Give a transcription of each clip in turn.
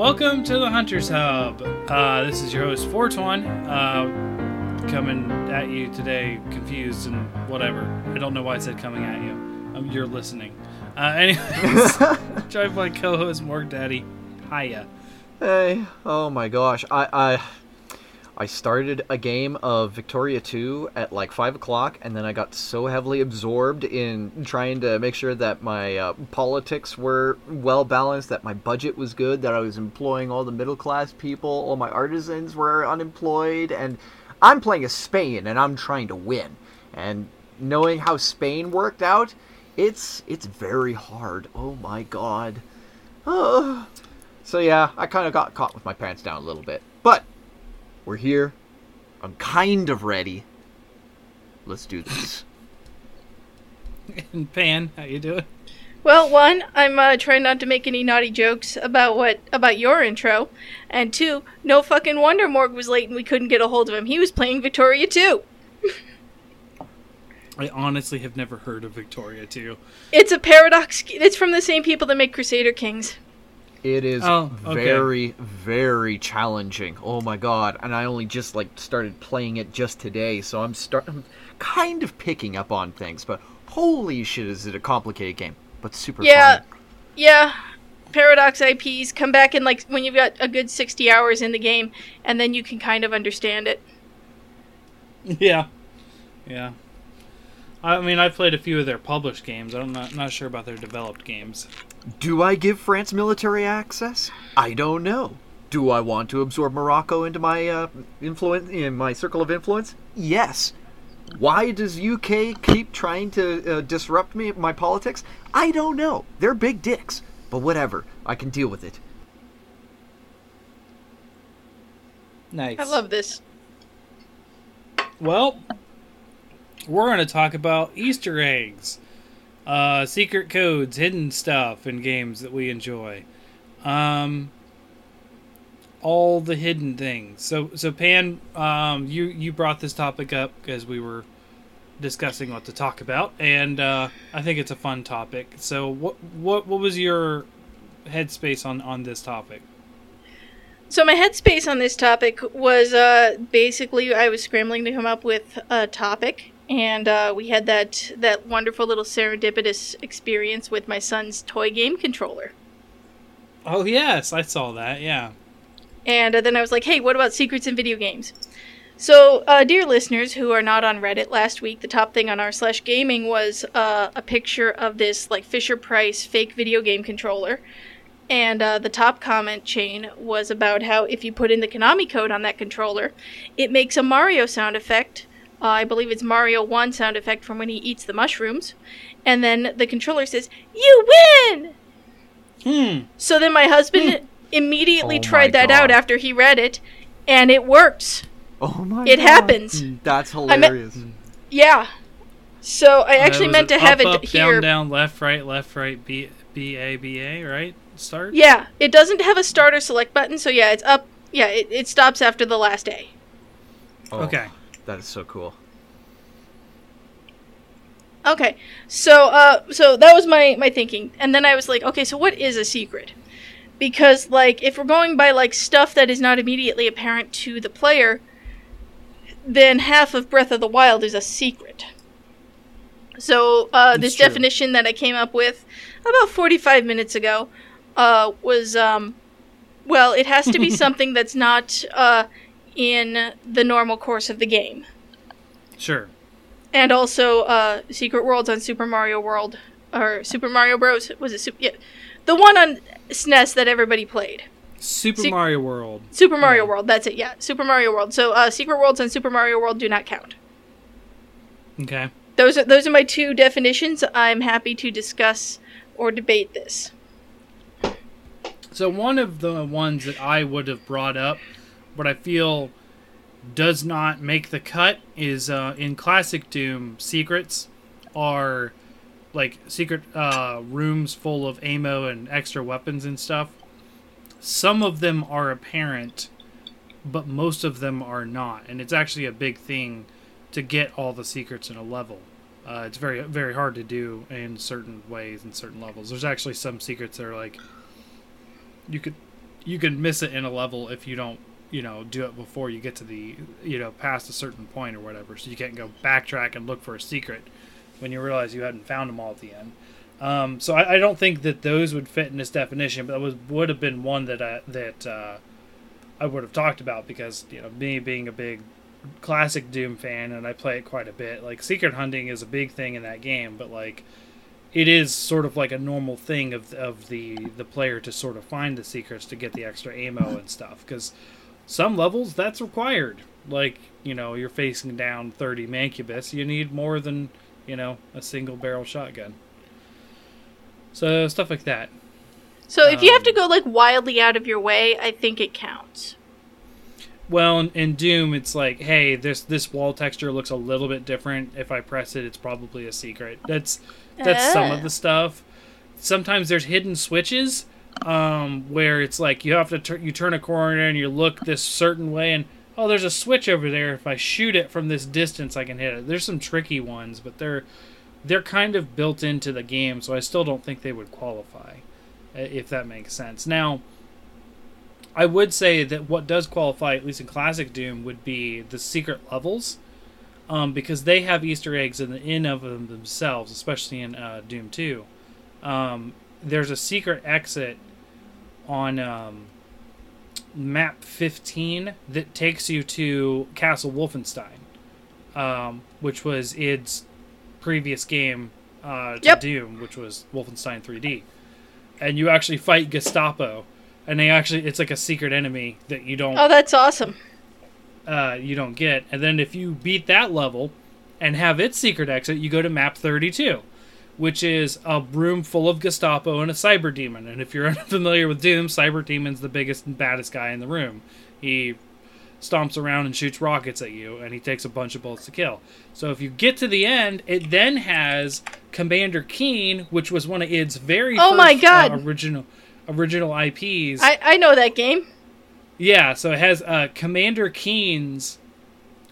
Welcome to the Hunters Hub. Uh, this is your host, Fortuan, uh, coming at you today, confused and whatever. I don't know why I said coming at you. Um, you're listening. Uh, anyways, joined by co-host Morg Daddy. Hiya. Hey, oh my gosh, I I I started a game of Victoria 2 at like five o'clock, and then I got so heavily absorbed in trying to make sure that my uh, politics were well balanced, that my budget was good, that I was employing all the middle class people, all my artisans were unemployed, and I'm playing as Spain, and I'm trying to win. And knowing how Spain worked out, it's it's very hard. Oh my god. Oh. So yeah, I kind of got caught with my pants down a little bit. But we're here. I'm kind of ready. Let's do this. And Pan, how you doing? Well, one, I'm uh, trying not to make any naughty jokes about what about your intro, and two, no fucking wonder Morg was late and we couldn't get a hold of him. He was playing Victoria 2. I honestly have never heard of Victoria 2. It's a paradox. It's from the same people that make Crusader Kings. It is Oh, okay. very, very challenging. Oh my god! And I only just like started playing it just today, so I'm start I'm kind of picking up on things. But holy shit, is it a complicated game? But super Yeah. fun. Yeah, paradox IPs come back in like when you've got a good 60 hours in the game, and then you can kind of understand it. Yeah. Yeah. I mean, I've played a few of their published games. I'm not, not sure about their developed games. Do I give France military access? I don't know. Do I want to absorb Morocco into my uh, influence in my circle of influence? Yes. Why does UK keep trying to uh, disrupt me my politics? I don't know. They're big dicks, but whatever. I can deal with it. Nice. I love this. Well, we're going to talk about Easter eggs, uh, secret codes, hidden stuff in games that we enjoy. Um, all the hidden things. So, so Pan, um, you you brought this topic up because we were discussing what to talk about, and uh, I think it's a fun topic. So, what what what was your headspace on on this topic? So my headspace on this topic was uh, basically I was scrambling to come up with a topic, and uh, we had that that wonderful little serendipitous experience with my son's toy game controller. Oh yes, I saw that. Yeah. And uh, then I was like, hey, what about secrets in video games? So, uh, dear listeners who are not on Reddit, last week the top thing on r slash gaming was uh, a picture of this like Fisher Price fake video game controller, and uh, the top comment chain was about how if you put in the Konami code on that controller, it makes a Mario sound effect. Uh, I believe it's Mario One sound effect from when he eats the mushrooms, and then the controller says, "You win." Hmm. So then my husband immediately Oh tried that God. out after he read it, and it works. Oh my It happens. That's meant- hilarious. Yeah. So I actually Uh, meant to it have it up, here. Down, down, left, right, left, right, B, B, A, B, A, right? Start. Yeah, it doesn't have a start or select button, so yeah, it's up. Yeah, it, it stops after the last A. Oh, Okay. That is so cool. Okay, so uh, so that was my my thinking, and then I was like, okay, so what is a secret? Because like, if we're going by like stuff that is not immediately apparent to the player, then half of Breath of the Wild is a secret. So uh, this true. definition that I came up with about forty five minutes ago uh, was um, well, it has to be something that's not uh, in the normal course of the game Sure. and also uh, Secret Worlds on Super Mario World or Super Mario Bros. Was it Super? Yeah, the one on SNES that everybody played. Super Sec- Mario World. Super Mario Yeah. World. That's it. Yeah, Super Mario World. So uh, Secret Worlds and Super Mario World do not count. Okay. Those are those are my two definitions. I'm happy to discuss or debate this. So one of the ones that I would have brought up, but I feel does not make the cut, is uh, in classic Doom. Secrets are like secret uh, rooms full of ammo and extra weapons and stuff. Some of them are apparent, but most of them are not, and it's actually a big thing to get all the secrets in a level. Uh, it's very very hard to do in certain ways and certain levels. There's actually some secrets that are like you could you can miss it in a level if you don't you know do it before you get to the you know past a certain point or whatever. So you can't go backtrack and look for a secret when you realize you hadn't found them all at the end. Um, so I, I, don't think that those would fit in this definition but that was would have been one that I, that uh, I would have talked about because you know me being a big classic Doom fan and I play it quite a bit like secret hunting is a big thing in that game but like it is sort of like a normal thing of, of the the player to sort of find the secrets to get the extra ammo and stuff because some levels that's required. Like, you know, you're facing down 30 Mancubus, you need more than, you know, a single barrel shotgun. So, stuff like that. So, if um, you have to um, go, like, wildly out of your way, I think it counts. Well, in, in, Doom, it's like, hey, this this wall texture looks a little bit different. If I press it, it's probably a secret. That's that's uh. some of the stuff. Sometimes there's hidden switches um, where it's like you have to tur- you turn a corner and you look this certain way and oh there's a switch over there if I shoot it from this distance I can hit it. There's some tricky ones, but they're they're kind of built into the game, so I still don't think they would qualify if that makes sense. Now, I would say that what does qualify at least in classic Doom would be the secret levels. Um, because they have Easter eggs in the in of them themselves, especially in uh, Doom 2. Um, there's a secret exit on um, map 15 that takes you to Castle Wolfenstein, um, which was id's previous game uh, to yep. Doom, which was Wolfenstein 3D. And you actually fight Gestapo, and they actually it's like a secret enemy that you don't. Oh, that's awesome. Uh, you don't get, and then if you beat that level and have its secret exit, you go to map 32 which is a room full of Gestapo and a cyber demon. And if you're unfamiliar with Doom, cyber demon's the biggest and baddest guy in the room. He stomps around and shoots rockets at you, and he takes a bunch of bullets to kill. So if you get to the end, it then has Commander Keen, which was one of id's very oh first, my god uh, original original IPs. I I know that game. Yeah, so it has uh, Commander Keen's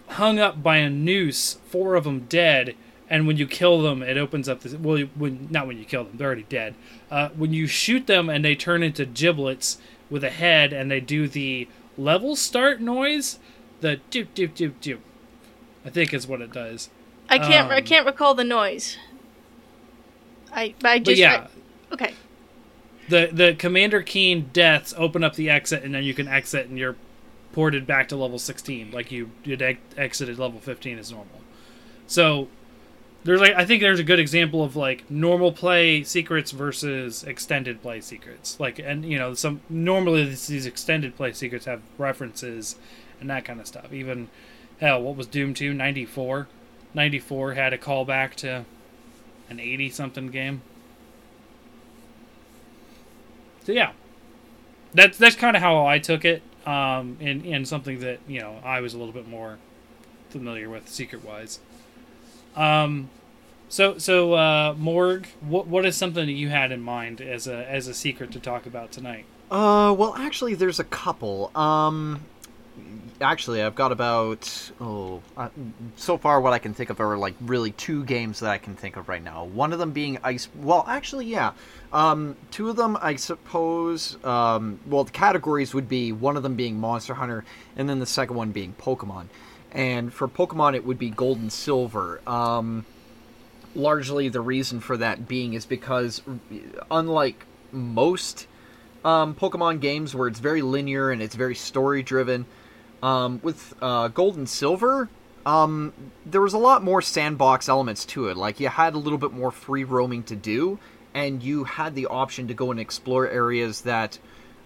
hung up by a noose, four of them dead and when you kill them, it opens up this. well. When not when you kill them, they're already dead. Uh, when you shoot them and they turn into giblets with a head, and they do the level start noise, the doop doop doop doop. I think is what it does. I can't. Um, I can't recall the noise. I. I just. yeah. I, okay. The the Commander Keen deaths open up the exit, and then you can exit, and you're ported back to level 16, like you did ex- exited level 15 as normal. So there's like I think there's a good example of like normal play secrets versus extended play secrets. Like and you know some normally these extended play secrets have references and that kind of stuff. Even hell, what was Doom 2 94? 94 had a callback to an 80 something game. So yeah. That's that's kind of how I took it um and and something that, you know, I was a little bit more familiar with secret wise. Um, so so uh, Morg, what what is something that you had in mind as a as a secret to talk about tonight? Uh, well, actually, there's a couple. Um, actually, I've got about oh, uh, so far what I can think of are like really two games that I can think of right now. One of them being Ice. Well, actually, yeah. Um, two of them, I suppose. Um, well, the categories would be one of them being Monster Hunter, and then the second one being Pokemon and for Pokemon it would be Gold and Silver. Um, largely, the reason for that being is because, unlike most um, Pokemon games where it's very linear and it's very story driven, um, with uh, Gold and Silver, um, there was a lot more sandbox elements to it. Like you had a little bit more free roaming to do, and you had the option to go and explore areas that,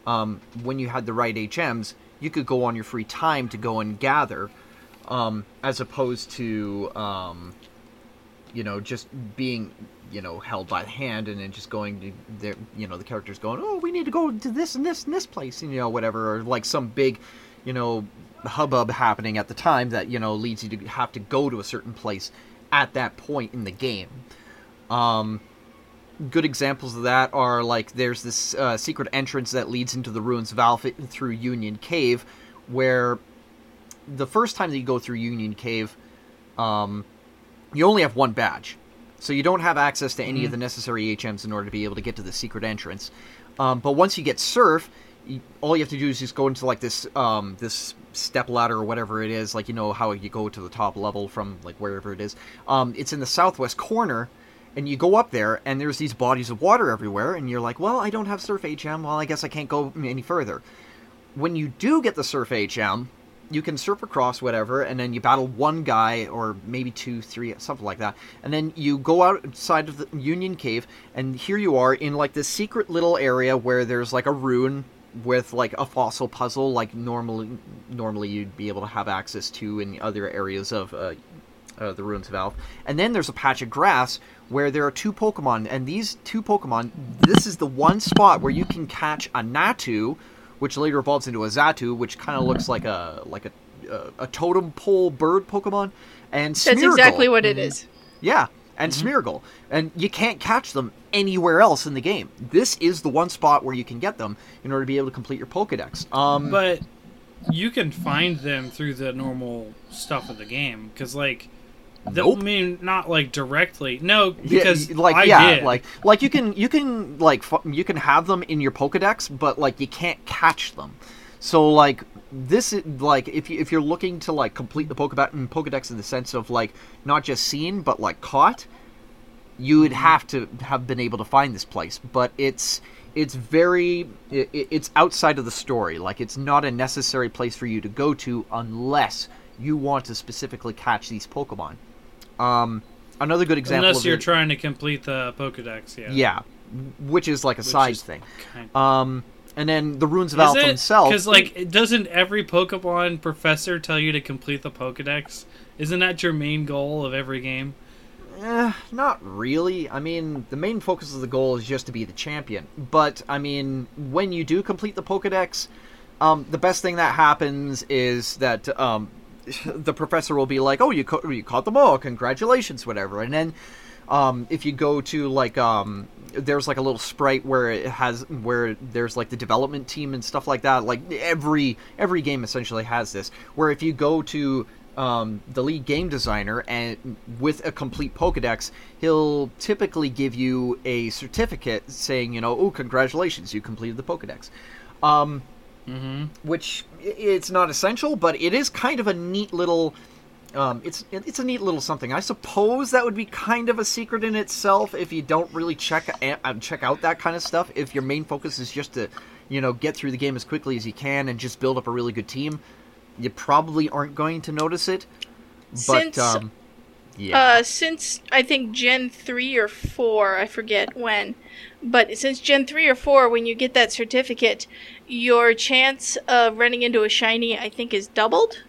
um, when you had the right HMs, you could go on your free time to go and gather um, as opposed to um, you know just being you know held by the hand and then just going to there you know the characters going oh we need to go to this and this and this place and you know whatever or like some big you know hubbub happening at the time that you know leads you to have to go to a certain place at that point in the game. Um, good examples of that are like there's this uh, secret entrance that leads into the ruins of Alpha through Union Cave where the first time that you go through Union Cave, um, you only have one badge, so you don't have access to any mm-hmm. of the necessary HMs in order to be able to get to the secret entrance. Um, but once you get Surf, you, all you have to do is just go into like this um this step ladder or whatever it is like you know how you go to the top level from like wherever it is um it's in the southwest corner and you go up there and there's these bodies of water everywhere and you're like well i don't have surf hm well i guess i can't go any further when you do get the surf hm you can surf across whatever and then you battle one guy or maybe two three something like that and then you go outside of the union cave and here you are in like this secret little area where there's like a rune with like a fossil puzzle like normally normally you'd be able to have access to in other areas of uh, uh, the ruins of Alph. And then there's a patch of grass where there are two Pokemon, and these two Pokemon, this is the one spot where you can catch a Natu, which later evolves into a Xatu, which kind of mm-hmm. looks like a like a a, a totem pole bird Pokemon, and Smeargle. That's exactly what it mm-hmm. is. Yeah, and mm-hmm. Smeargle. And you can't catch them anywhere else in the game. This is the one spot where you can get them in order to be able to complete your Pokedex. Um, But you can find them through the normal stuff of the game because, like, the- Nope. I mean, not like directly. No, Yeah, because like I yeah, did. like like you can you can like you can have them in your Pokedex, but like you can't catch them. So like this is like if you if you're looking to like complete the Pokedex in the sense of like not just seen but like caught, you would mm-hmm. have to have been able to find this place. But it's it's very it, it's outside of the story. Like it's not a necessary place for you to go to unless you want to specifically catch these Pokemon. Um, another good example unless of you're it- trying to complete the Pokedex, yeah. yeah, which is like a Which side thing. Kind Um, and then the runes of Is Alpha it? themselves. Because like, doesn't every Pokemon professor tell you to complete the Pokedex? Isn't that your main goal of every game? Eh, not really. I mean, the main focus of the goal is just to be the champion. But I mean, when you do complete the Pokedex, um, the best thing that happens is that um, the professor will be like, "Oh, you ca- you caught them all! Congratulations, whatever." And then um, if you go to like um, there's like a little sprite where it has where there's like the development team and stuff like that. Like every every game essentially has this. Where if you go to um, the lead game designer and with a complete Pokedex, he'll typically give you a certificate saying, you know, oh, congratulations, you completed the Pokedex. Um, Mm-hmm. which it's not essential, but it is kind of a neat little. Um, it's it's a neat little something. I suppose that would be kind of a secret in itself if you don't really check uh, check out that kind of stuff. If your main focus is just to, you know, get through the game as quickly as you can and just build up a really good team, you probably aren't going to notice it. But Since- um, yeah, Uh, since I think Gen 3 or 4, I forget when, but since Gen 3 or 4, when you get that certificate, your chance of running into a shiny, I think, is doubled.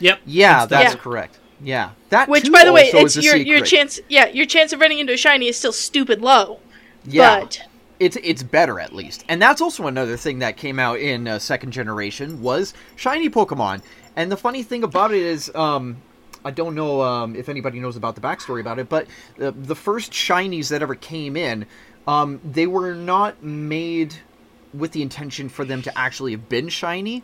Yep. yeah, that's Yeah. correct. Yeah, that Which, by the way, it's your your chance. Yeah, your chance of running into a shiny is still stupid low. Yeah. But it's it's better at least and that's also another thing that came out in uh, second generation was shiny pokemon and the funny thing about it is um i don't know um, if anybody knows about the backstory about it but the, the first shinies that ever came in um, they were not made with the intention for them to actually have been shiny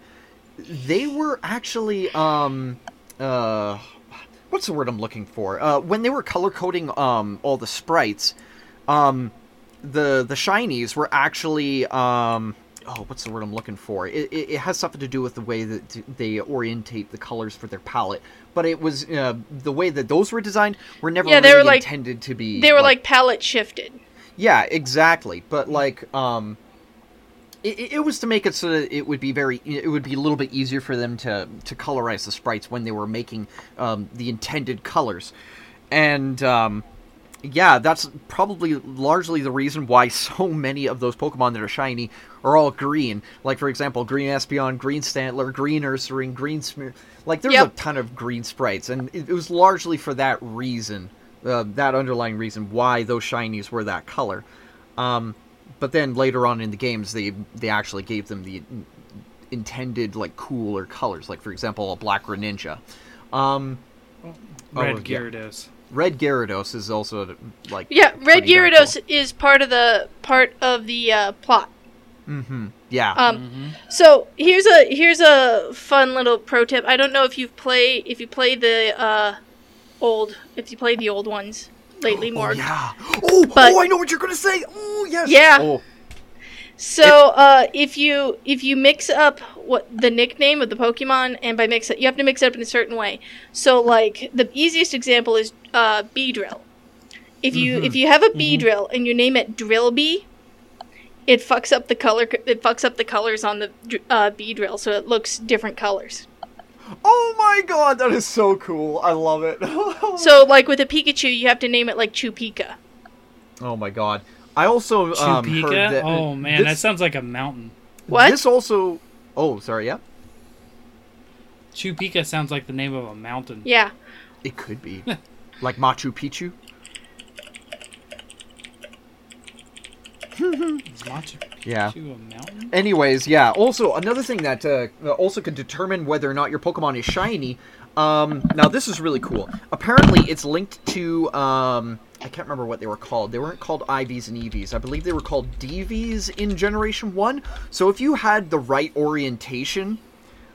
they were actually um uh what's the word i'm looking for uh when they were color coding um all the sprites um the the shinies were actually um oh what's the word i'm looking for it, it, it has something to do with the way that they orientate the colors for their palette but it was uh, the way that those were designed were never Yeah, they really were like- intended to be they were like palette shifted. yeah, exactly. But like, um, it, it- was to make it so that it would be very, it would be a little bit easier for them to to colorize the sprites when they were making um, the intended colors, and um, yeah, that's probably largely the reason why so many of those Pokemon that are shiny are all green. Like for example, Green Espeon, Green Stantler, Green Ursaring, Green Smear. Like there's Yep. a ton of green sprites, and it, it was largely for that reason, uh, that underlying reason why those shinies were that color. Um, but then later on in the games, they they actually gave them the intended like cooler colors. Like for example, a Black Greninja. Um, Red Oh, yeah. Gyarados. Red Gyarados is also like Yeah, Red pretty darn Gyarados is part of the part of the uh, plot. Mm-hmm. Yeah. Um, Mm-hmm. So here's a here's a fun little pro tip. I don't know if you've played if you play the uh, old if you play the old ones lately more. oh, more. yeah. Oh, But- oh, I know what you're gonna say. Oh, yes. Yeah. Oh, So, uh, if you if you mix up what the nickname of the Pokemon, and by mix it, you have to mix it up in a certain way. So, like the easiest example is uh, Beedrill. If you if you have a Beedrill and you name it Drillbee, it fucks up the color. It fucks up the colors on the dr- uh, Beedrill, so it looks different colors. Oh my god, that is so cool. I love it. So, like with a Pikachu, you have to name it like Chupika. oh my god. I also um, heard Chupika? that. oh man, that sounds like a mountain. What? This also. Oh, sorry. Yeah, Chupika sounds like the name of a mountain. Yeah. it could be like Machu Picchu. Is Machu Yeah. Picchu a mountain? Anyways, yeah. Also, another thing that uh, also can determine whether or not your Pokemon is shiny. Um, now, this is really cool. Apparently, it's linked to. Um, I can't remember what they were called. They weren't called IVs and EVs. I believe they were called DVs in Generation 1. So, if you had the right orientation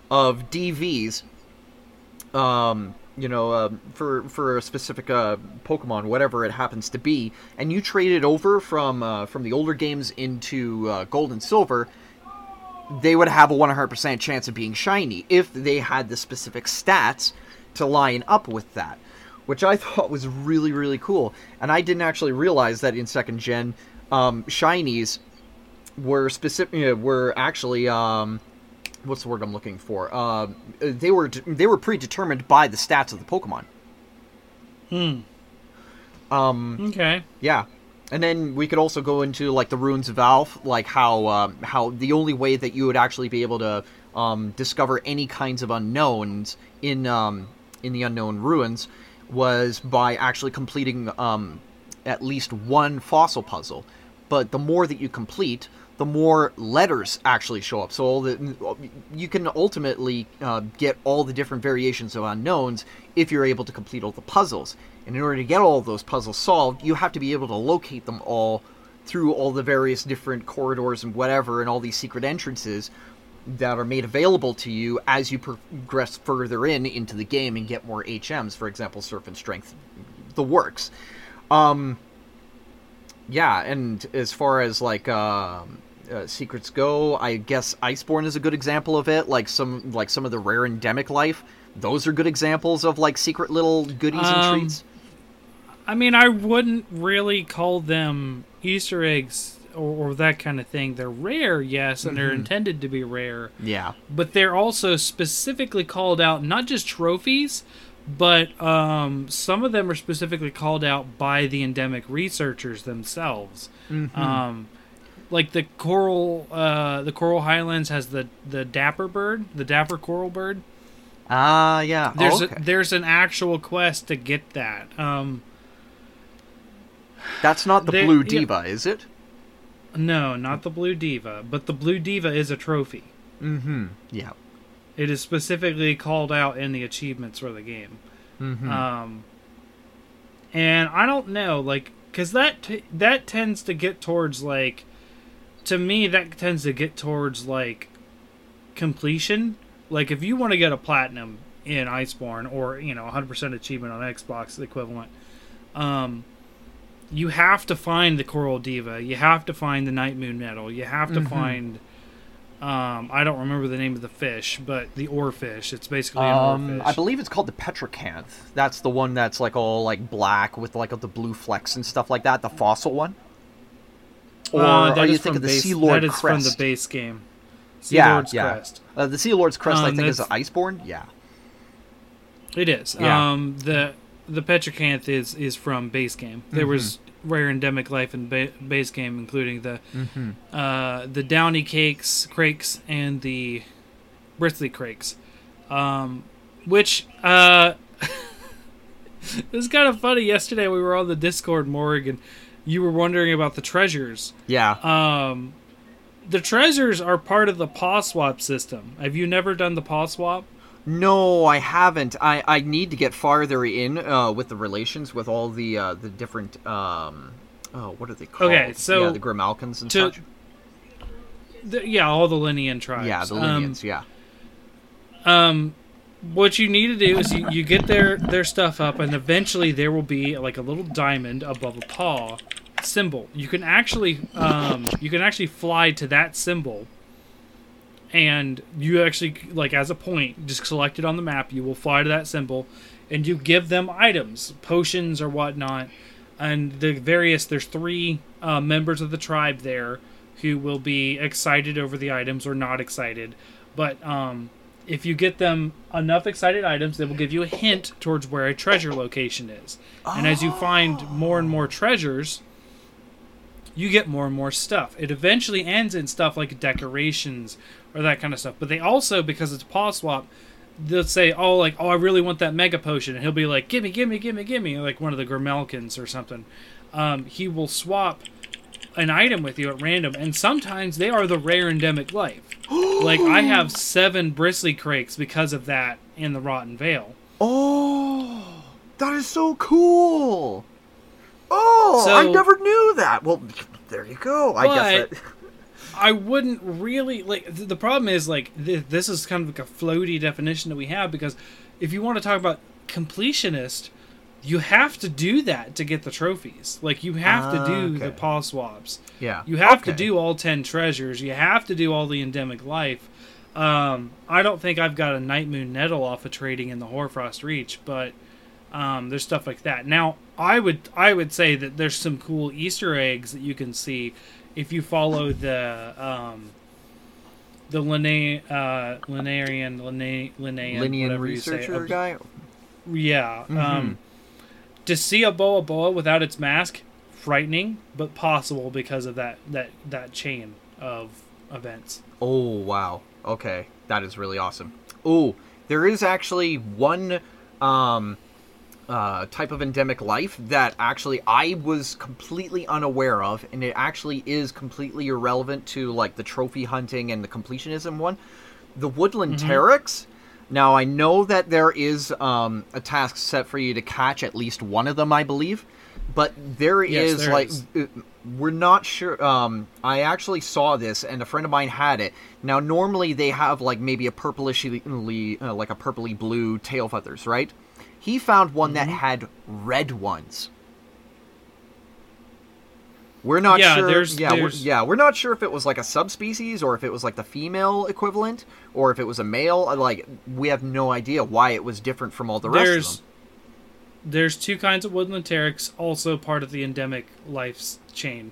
of DVs, um, you know, uh, for for a specific uh, Pokemon, whatever it happens to be, and you trade it over from uh, from the older games into uh, Gold and Silver, they would have a 100% chance of being shiny if they had the specific stats to line up with that, which I thought was really really cool. And I didn't actually realize that in second gen, um, shinies were specific were actually um, what's the word I'm looking for? Uh, they were they were predetermined by the stats of the Pokemon. Hmm. Um, Okay. yeah, and then we could also go into like the runes of Alph, like how um, how the only way that you would actually be able to um, discover any kinds of unknowns in um, in the unknown ruins was by actually completing um, at least one fossil puzzle. But the more that you complete, the more letters actually show up. So all the you can ultimately uh, get all the different variations of unknowns if you're able to complete all the puzzles. And in order to get all those puzzles solved, you have to be able to locate them all through all the various different corridors and whatever, and all these secret entrances that are made available to you as you progress further in into the game and get more HMs. For example, Surf and Strength, the works. Um, yeah, and as far as like um, uh, secrets go, I guess Iceborne is a good example of it. Like some like some of the rare endemic life, those are good examples of like secret little goodies and Um, treats. I mean, I wouldn't really call them Easter eggs or, or that kind of thing. They're rare, yes, and they're Mhm. intended to be rare, Yeah. but they're also specifically called out, not just trophies, but um, some of them are specifically called out by the endemic researchers themselves. Mhm. Um, like the coral, uh, the coral highlands has the the dapper bird, the dapper coral bird. Ah, yeah. There's oh, okay. a, there's an actual quest to get that. Um, That's not the they- blue yeah. diva, is it? no, not the blue diva, but the blue diva is a trophy. Mm-hmm. Yeah. It is specifically called out in the achievements for the game. Mm-hmm. Um, and I don't know, like, because that t- that tends to get towards like, to me, that tends to get towards like completion. Like, if you want to get a platinum in Iceborne or you know 100% achievement on Xbox equivalent, um, you have to find the Coral Diva. You have to find the Night Moon Nettle. You have to Mhm. find. Um, I don't remember the name of the fish, but the oarfish. It's basically an Um, oarfish. I believe it's called the Petricanth. That's the one that's like all like black with like the blue flecks and stuff like that. The fossil one. Or Uh, are you is thinking from of the Sea Lord That is crest? from the base game. Sea yeah, Lord's yeah. Crest. Uh, the Sea Lord's crest, I Um, think, is that's- Iceborne. Yeah. It is. Yeah. Um, the the Petricanth is is from base game. There was rare endemic life in ba- base game, including the Mm-hmm. uh, the downy cakes, crakes, and the bristly crakes. Um, which uh, it was kind of funny. Yesterday we were on the Discord, Morg, and you were wondering about the treasures. Yeah. Um, the treasures are part of the paw swap system. Have you never done the paw swap? No, I haven't. I, I need to get farther in uh, with the relations with all the uh, the different um oh what are they called? Okay, so yeah, the Grimalkynes and to- such. The, yeah, all the Lynian tribes. Yeah, the Um, yeah. Um, what you need to do is you, you get their their stuff up, and eventually there will be like a little diamond above a paw symbol. You can actually um, you can actually fly to that symbol, and you actually like as a point, just select it on the map. You will fly to that symbol, and you give them items, potions or whatnot, and the various. There's three uh, members of the tribe there who will be excited over the items or not excited, but um, if you get them enough excited items, they will give you a hint towards where a treasure location is. And as you find more and more treasures, you get more and more stuff. It eventually ends in stuff like decorations or that kind of stuff. But they also, because it's a paw swap, they'll say, "Oh, like, oh, I really want that mega potion," and he'll be like, "Gimme, gimme, gimme, gimme," like one of the Grimalkynes or something. Um, he will swap an item with you at random, and sometimes they are the rare endemic life. like I have seven bristly crakes because of that in the Rotten Vale. Oh, that is so cool. Oh, So- I never knew that. Well, there you go. I guess that. I wouldn't really like. Th- the problem is like th- this is kind of like a floaty definition that we have because if you want to talk about completionist, you have to do that to get the trophies. Like you have to do the paw swaps. Yeah. You have to do all 10 treasures. You have to do all the endemic life. Um, I don't think I've got a Night Moon Nettle off of trading in the Hoarfrost Reach, but um, there's stuff like that. Now, I would I would say that there's some cool Easter eggs that you can see if you follow the um, the Linne, uh, Linnarian, Linne, Linnean, Linnean whatever say. researcher Uh, guy. yeah. Mhm. Um, to see a Boaboa without its mask, frightening, but possible because of that that that chain of events. Oh wow. Okay, that is really awesome. Oh, there is actually one um, uh, type of endemic life that actually I was completely unaware of, and it actually is completely irrelevant to like the trophy hunting and the completionism one. The woodland pteryx. Now I know that there is um, a task set for you to catch at least one of them, I believe, but there is Yes, there like is. uh, we're not sure um i actually saw this and a friend of mine had it now normally they have like maybe a purplishly uh, like a purpley blue tail feathers right he found one that Mhm. had red ones we're not Yeah, sure there's- yeah we're, yeah we're not sure if it was like a subspecies or if it was like the female equivalent or if it was a male like we have no idea why it was different from all the rest there's of them there's two kinds of woodland pteryx, also part of the endemic life chain.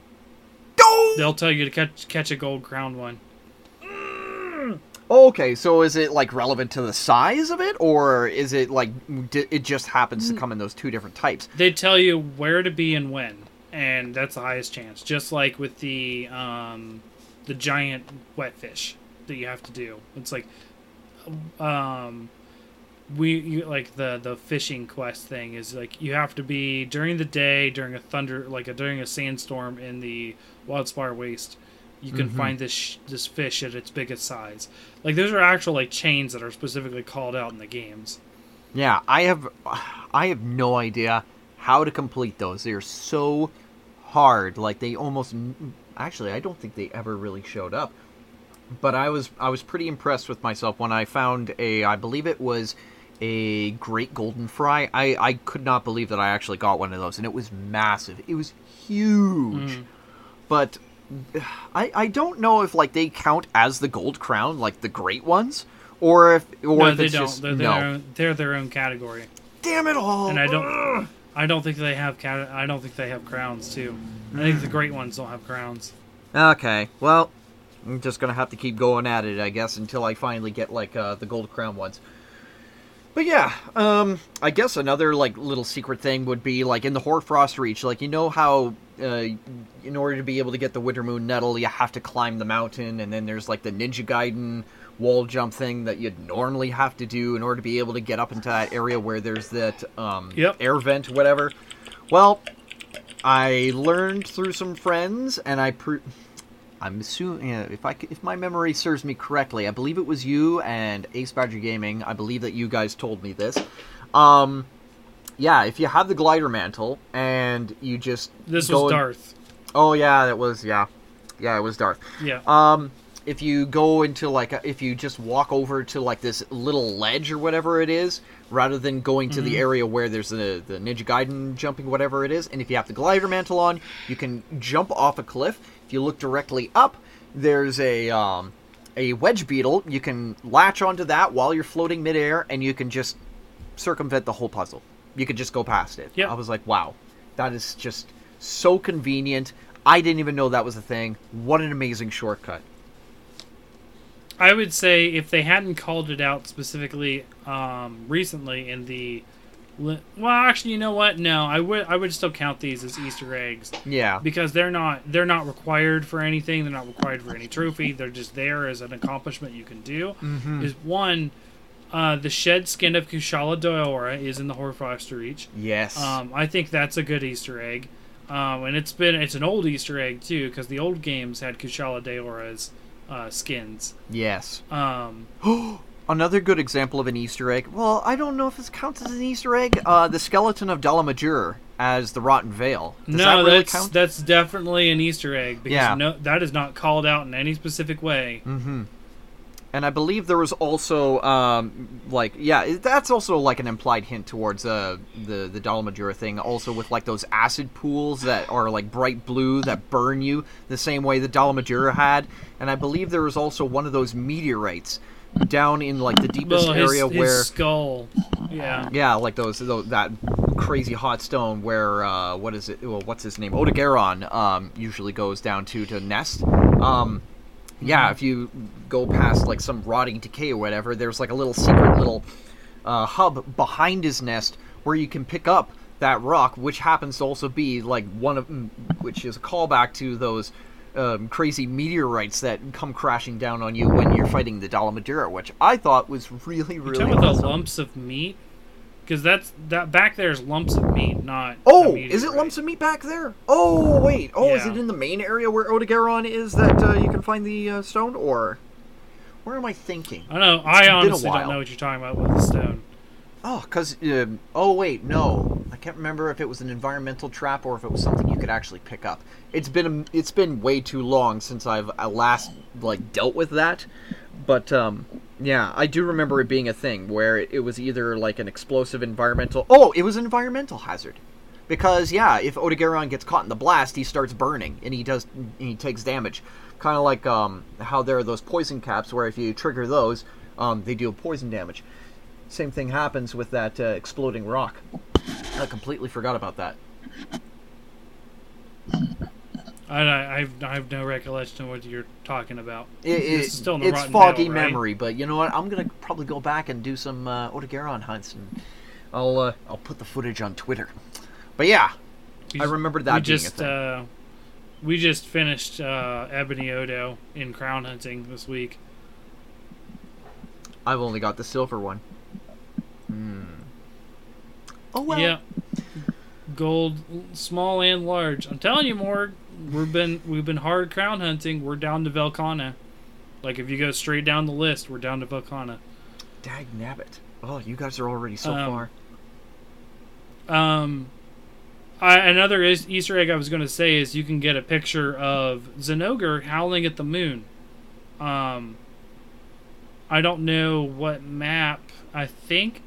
Go! They'll tell you to catch catch a gold crown one. Okay, so is it like relevant to the size of it, or is it like d- it just happens Mm. to come in those two different types? They tell you where to be and when, and that's the highest chance. Just like with the um, the giant wet fish that you have to do. It's like um, we you, like the the fishing quest thing is like you have to be during the day during a thunder like a, during a sandstorm in the wildspire waste. You can Mhm. find this this fish at its biggest size. Like those are actual like chains that are specifically called out in the games. Yeah, I have, I have no idea how to complete those. They're so hard. Like they almost, actually, I don't think they ever really showed up. But I was, I was pretty impressed with myself when I found a, I believe it was a great golden fry. I, I could not believe that I actually got one of those, and it was massive. It was huge. Mm. but I I don't know if like they count as the gold crown, like the great ones, or if or no, if they it's don't. just they're, no. their own, they're their own category, Damn it all! and I don't. Ugh. I don't think they have. cat- I don't think they have crowns too. I think the great ones don't have crowns. Okay, well, I'm just gonna have to keep going at it, I guess, until I finally get like uh, the gold crown ones. But yeah, um, I guess another like little secret thing would be like in the Hoarfrost Reach, like you know how uh, in order to be able to get the Winter Moon Nettle, you have to climb the mountain, and then there's like the Ninja Gaiden wall jump thing that you'd normally have to do in order to be able to get up into that area where there's that um, Yep. air vent, whatever. Well, I learned through some friends, and I pre- I'm assuming yeah, if I if my memory serves me correctly, I believe it was you and Ace Badger Gaming. I believe that you guys told me this. Um, yeah, if you have the glider mantle and you just This go was and- Darth. Oh yeah, that was yeah, yeah, it was Darth. Yeah. Um, if you go into like a, if you just walk over to like this little ledge or whatever it is, rather than going to the area where there's the the Ninja Gaiden jumping whatever it is, and if you have the glider mantle on, you can jump off a cliff. If you look directly up, there's a um, a wedge beetle. You can latch onto that while you're floating midair, and you can just circumvent the whole puzzle. You could just go past it. Yep. I was like, wow, that is just so convenient. I didn't even know that was a thing. What an amazing shortcut. I would say if they hadn't called it out specifically um, recently in the, well, actually, you know what? No, I would I would still count these as Easter eggs Yeah. because they're not they're not required for anything. They're not required for any trophy. They're just there as an accomplishment you can do. Mm-hmm. Is one, uh, the shed skin of Kushala Daora is in the Hoarfrost Reach. Yes. Um, I think that's a good Easter egg. Um, and it's been it's an old Easter egg too because the old games had Kushala Daora's uh, skins. yes. Um, Another good example of an Easter egg. Well, I don't know if this counts as an Easter egg. Uh, the skeleton of Dalamadur as the Rotten Vale. Does no, that really that's count? that's definitely an Easter egg because Yeah. no, that is not called out in any specific way. Mm-hmm. And I believe there was also, um, like, yeah, that's also like an implied hint towards uh, the the Dalamadura thing. Also with like those acid pools that are like bright blue that burn you the same way the Dalamadura had. And I believe there was also one of those meteorites down in like the deepest Well, his, area his where skull, yeah, Yeah, like those, those that crazy hot stone where uh, what is it? Well, what's his name? Odogaron um, usually goes down to to nest. Um, yeah, if you go past like some rotting decay or whatever, there's like a little secret little uh, hub behind his nest where you can pick up that rock, which happens to also be like one of, mm, which is a callback to those um, crazy meteorites that come crashing down on you when you're fighting the Dalamadura, which I thought was really, really talking about the lumps of meat because that's that back there is lumps of meat, not. Oh, is it lumps of meat back there? Oh, wait. Oh, is it in the main area where Odogaron is that uh, you can find the uh, stone, or where am I thinking? I know. I honestly don't know what you're talking about with the stone. Oh, cause um, oh wait, no, I can't remember if it was an environmental trap or if it was something you could actually pick up. It's been a, it's been way too long since I've uh, last like dealt with that, but um, yeah, I do remember it being a thing where it, it was either like an explosive environmental. Oh, it was an environmental hazard. Because yeah, if Odogaron gets caught in the blast, he starts burning and he does he takes damage. Kind of like um, how there are those poison caps where if you trigger those, um, they deal poison damage. Same thing happens with that uh, exploding rock. I completely forgot about that. I, I, I've, I have no recollection of what you're talking about. It, it- is still in the it's foggy right? memory, but you know what? I'm gonna probably go back and do some uh, Odogaron hunts, and I'll uh, I'll put the footage on Twitter. But yeah, We I remember that we being a just thing. uh, we just finished uh, Ebony Odo in crown hunting this week. I've only got the silver one. Hmm. Oh well. Yeah, gold, small and large. I'm telling you, Morg, we've been we've been hard crown hunting. We're down to Velkhana. Like if you go straight down the list, we're down to Velkhana. Dag nabbit. Oh, you guys are already so Um, far. Um, I, another is, Easter egg I was going to say is you can get a picture of Zinogre howling at the moon. Um, I don't know what map. I think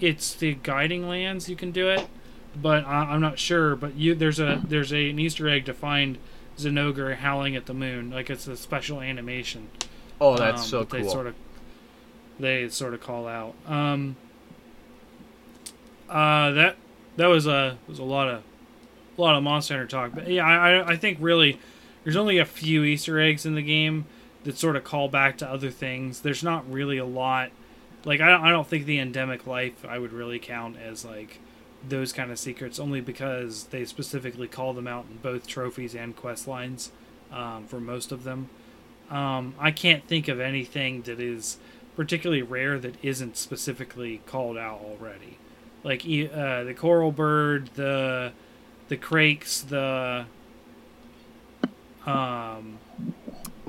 it's the Guiding Lands. You can do it, but I, I'm not sure. But you there's a there's a, an Easter egg to find Zinogre howling at the moon. Like it's a special animation. Oh, that's um, so that They sort of they sort of call out. Um, uh, that that was a was a lot of a lot of Monster Hunter talk, but yeah, I I- think really there's only a few Easter eggs in the game that sort of call back to other things. There's not really a lot. Like I don't, I don't think the endemic life I would really count as like those kind of secrets only because they specifically call them out in both trophies and quest lines um, for most of them. Um, I can't think of anything that is particularly rare that isn't specifically called out already. Like uh, the coral bird, the the crakes, the um,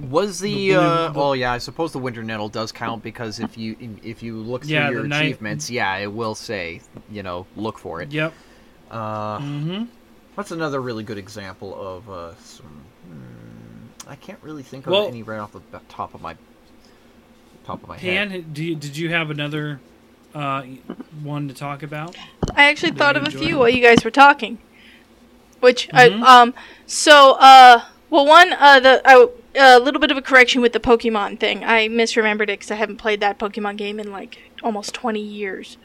Was the, The uh well yeah, I suppose the winter nettle does count because if you if you look through Yeah, your the night- achievements, yeah, it will say, you know, look for it. yep. Uh Mm-hmm. What's another really good example of uh, some? hmm, I can't really think of Well- any right off the top of my top of my Pan, head. you, did you have another uh, one to talk about? I actually Did thought of a few it? while you guys were talking. Which Mhm. I um so uh well one uh the a uh, little bit of a correction with the Pokemon thing. I misremembered it because I haven't played that Pokemon game in like almost twenty years.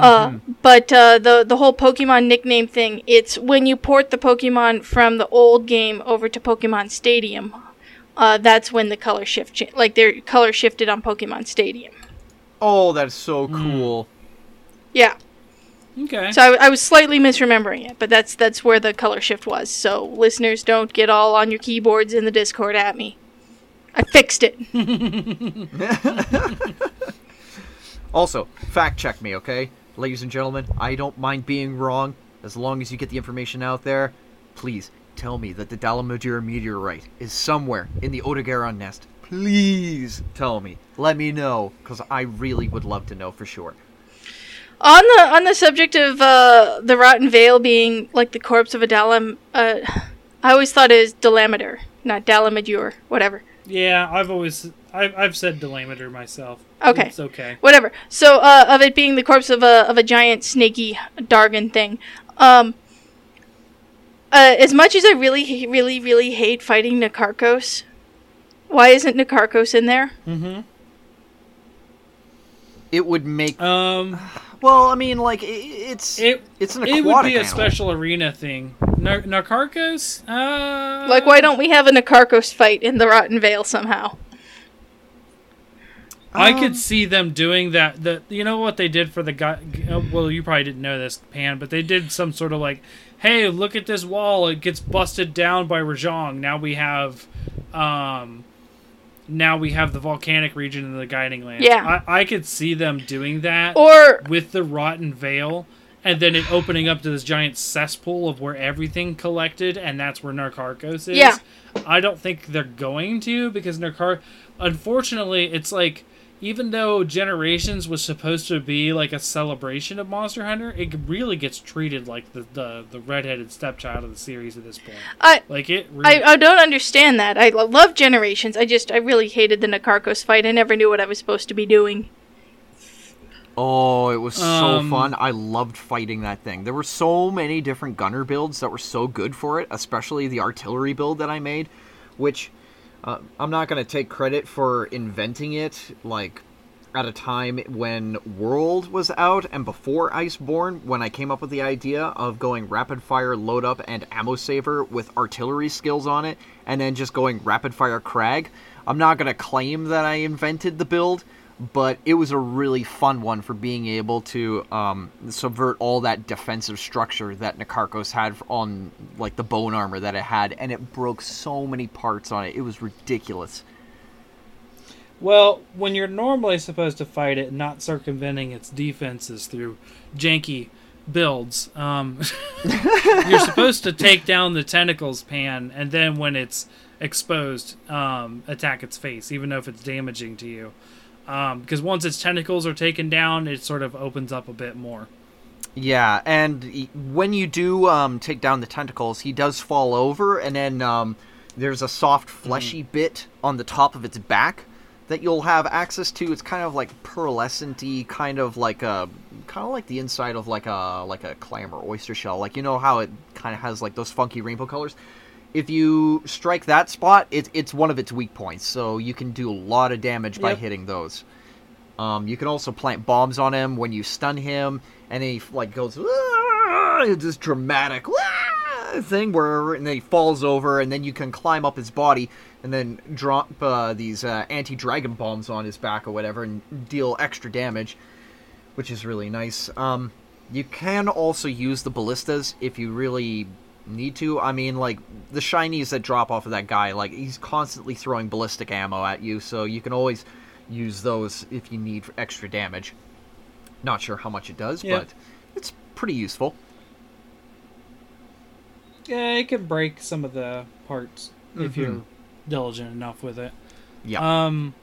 Uh, but uh, the the whole Pokemon nickname thing, it's when you port the Pokemon from the old game over to Pokemon Stadium. Uh, that's when the color shift, cha- like their color shifted on Pokemon Stadium. Oh, that's so Mm. cool. Yeah. Okay. So I, I was slightly misremembering it, but that's that's where the color shift was. So listeners, don't get all on your keyboards in the Discord at me. I fixed it. Also, fact check me, okay? Ladies and gentlemen, I don't mind being wrong as long as you get the information out there. Please tell me that the Dalamadura meteorite is somewhere in the Odogaron nest. Please tell me. Let me know, because I really would love to know for sure. On the on the subject of uh, the Rotten Vale being like the corpse of a Dalam, uh, I always thought it was Dalameter, not Dalamadur, whatever. yeah, I've always I've, I've said Delameter myself. Okay. It's okay. whatever. So, uh, of it being the corpse of a of a giant snaky Dargon thing. Um, uh, as much as I really, really, really hate fighting Nakarkos, why isn't Nakarkos in there? Mm-hmm. It would make. Um, well, I mean, like, i it's. it it's an it would be a animal. special arena thing. Nar- Narcarcos? Uh, Like, why don't we have a Nakarkos fight in the Rotten Vale somehow? I Um, could see them doing that. The you know what they did for the guy. uh, Well, you probably didn't know this, Pan, but they did some sort of like, hey, look at this wall. It gets busted down by Rajang. Now we have, um, now we have the volcanic region in the Guiding Land. Yeah. I, I could see them doing that Or with the Rotten Vale. And then it opening up to this giant cesspool of where everything collected, and that's where Narcarcos is. Yeah. I don't think they're going to because Narcar. Unfortunately, it's like even though Generations was supposed to be like a celebration of Monster Hunter, it really gets treated like the the, the redheaded stepchild of the series at this point. I. Like it. Really, I, I don't understand that. I lo- love Generations. I just I really hated the Nakarkos fight. I never knew what I was supposed to be doing. Oh, it was so Um, fun. I loved fighting that thing. There were so many different gunner builds that were so good for it, especially the artillery build that I made, which uh, I'm not going to take credit for inventing it, like at a time when World was out and before Iceborne, when I came up with the idea of going rapid fire load up and ammo saver with artillery skills on it, and then just going rapid fire crag. I'm not going to claim that I invented the build, but it was a really fun one for being able to um, subvert all that defensive structure that Nakarkos had on like the bone armor that it had, and it broke so many parts on it. It was ridiculous. well, when you're normally supposed to fight it, not circumventing its defenses through janky builds, um, you're supposed to take down the tentacles pan, and then when it's exposed, um, attack its face, even though if it's damaging to you. Um, because once its tentacles are taken down, it sort of opens up a bit more. Yeah, and when you do um, take down the tentacles, he does fall over, and then um, there's a soft, fleshy bit on the top of its back that you'll have access to. It's kind of like pearlescent-y, kind of like a, kind of like the inside of like a like a clam or oyster shell. Like you know how it kind of has like those funky rainbow colors. If you strike that spot, it, it's one of its weak points, so you can do a lot of damage by hitting those. Um, you can also plant bombs on him when you stun him, and he like goes "Ah!" it's this dramatic "Ah!" thing where and then he falls over, and then you can climb up his body and then drop uh, these uh, anti-dragon bombs on his back or whatever, and deal extra damage, which is really nice. Um, you can also use the ballistas if you really need to. I mean, like the shinies that drop off of that guy, like he's constantly throwing ballistic ammo at you, so you can always use those if you need extra damage. Not sure how much it does, Yeah. but it's pretty useful. Yeah, it can break some of the parts if Mhm. you're diligent enough with it. Yeah. Um,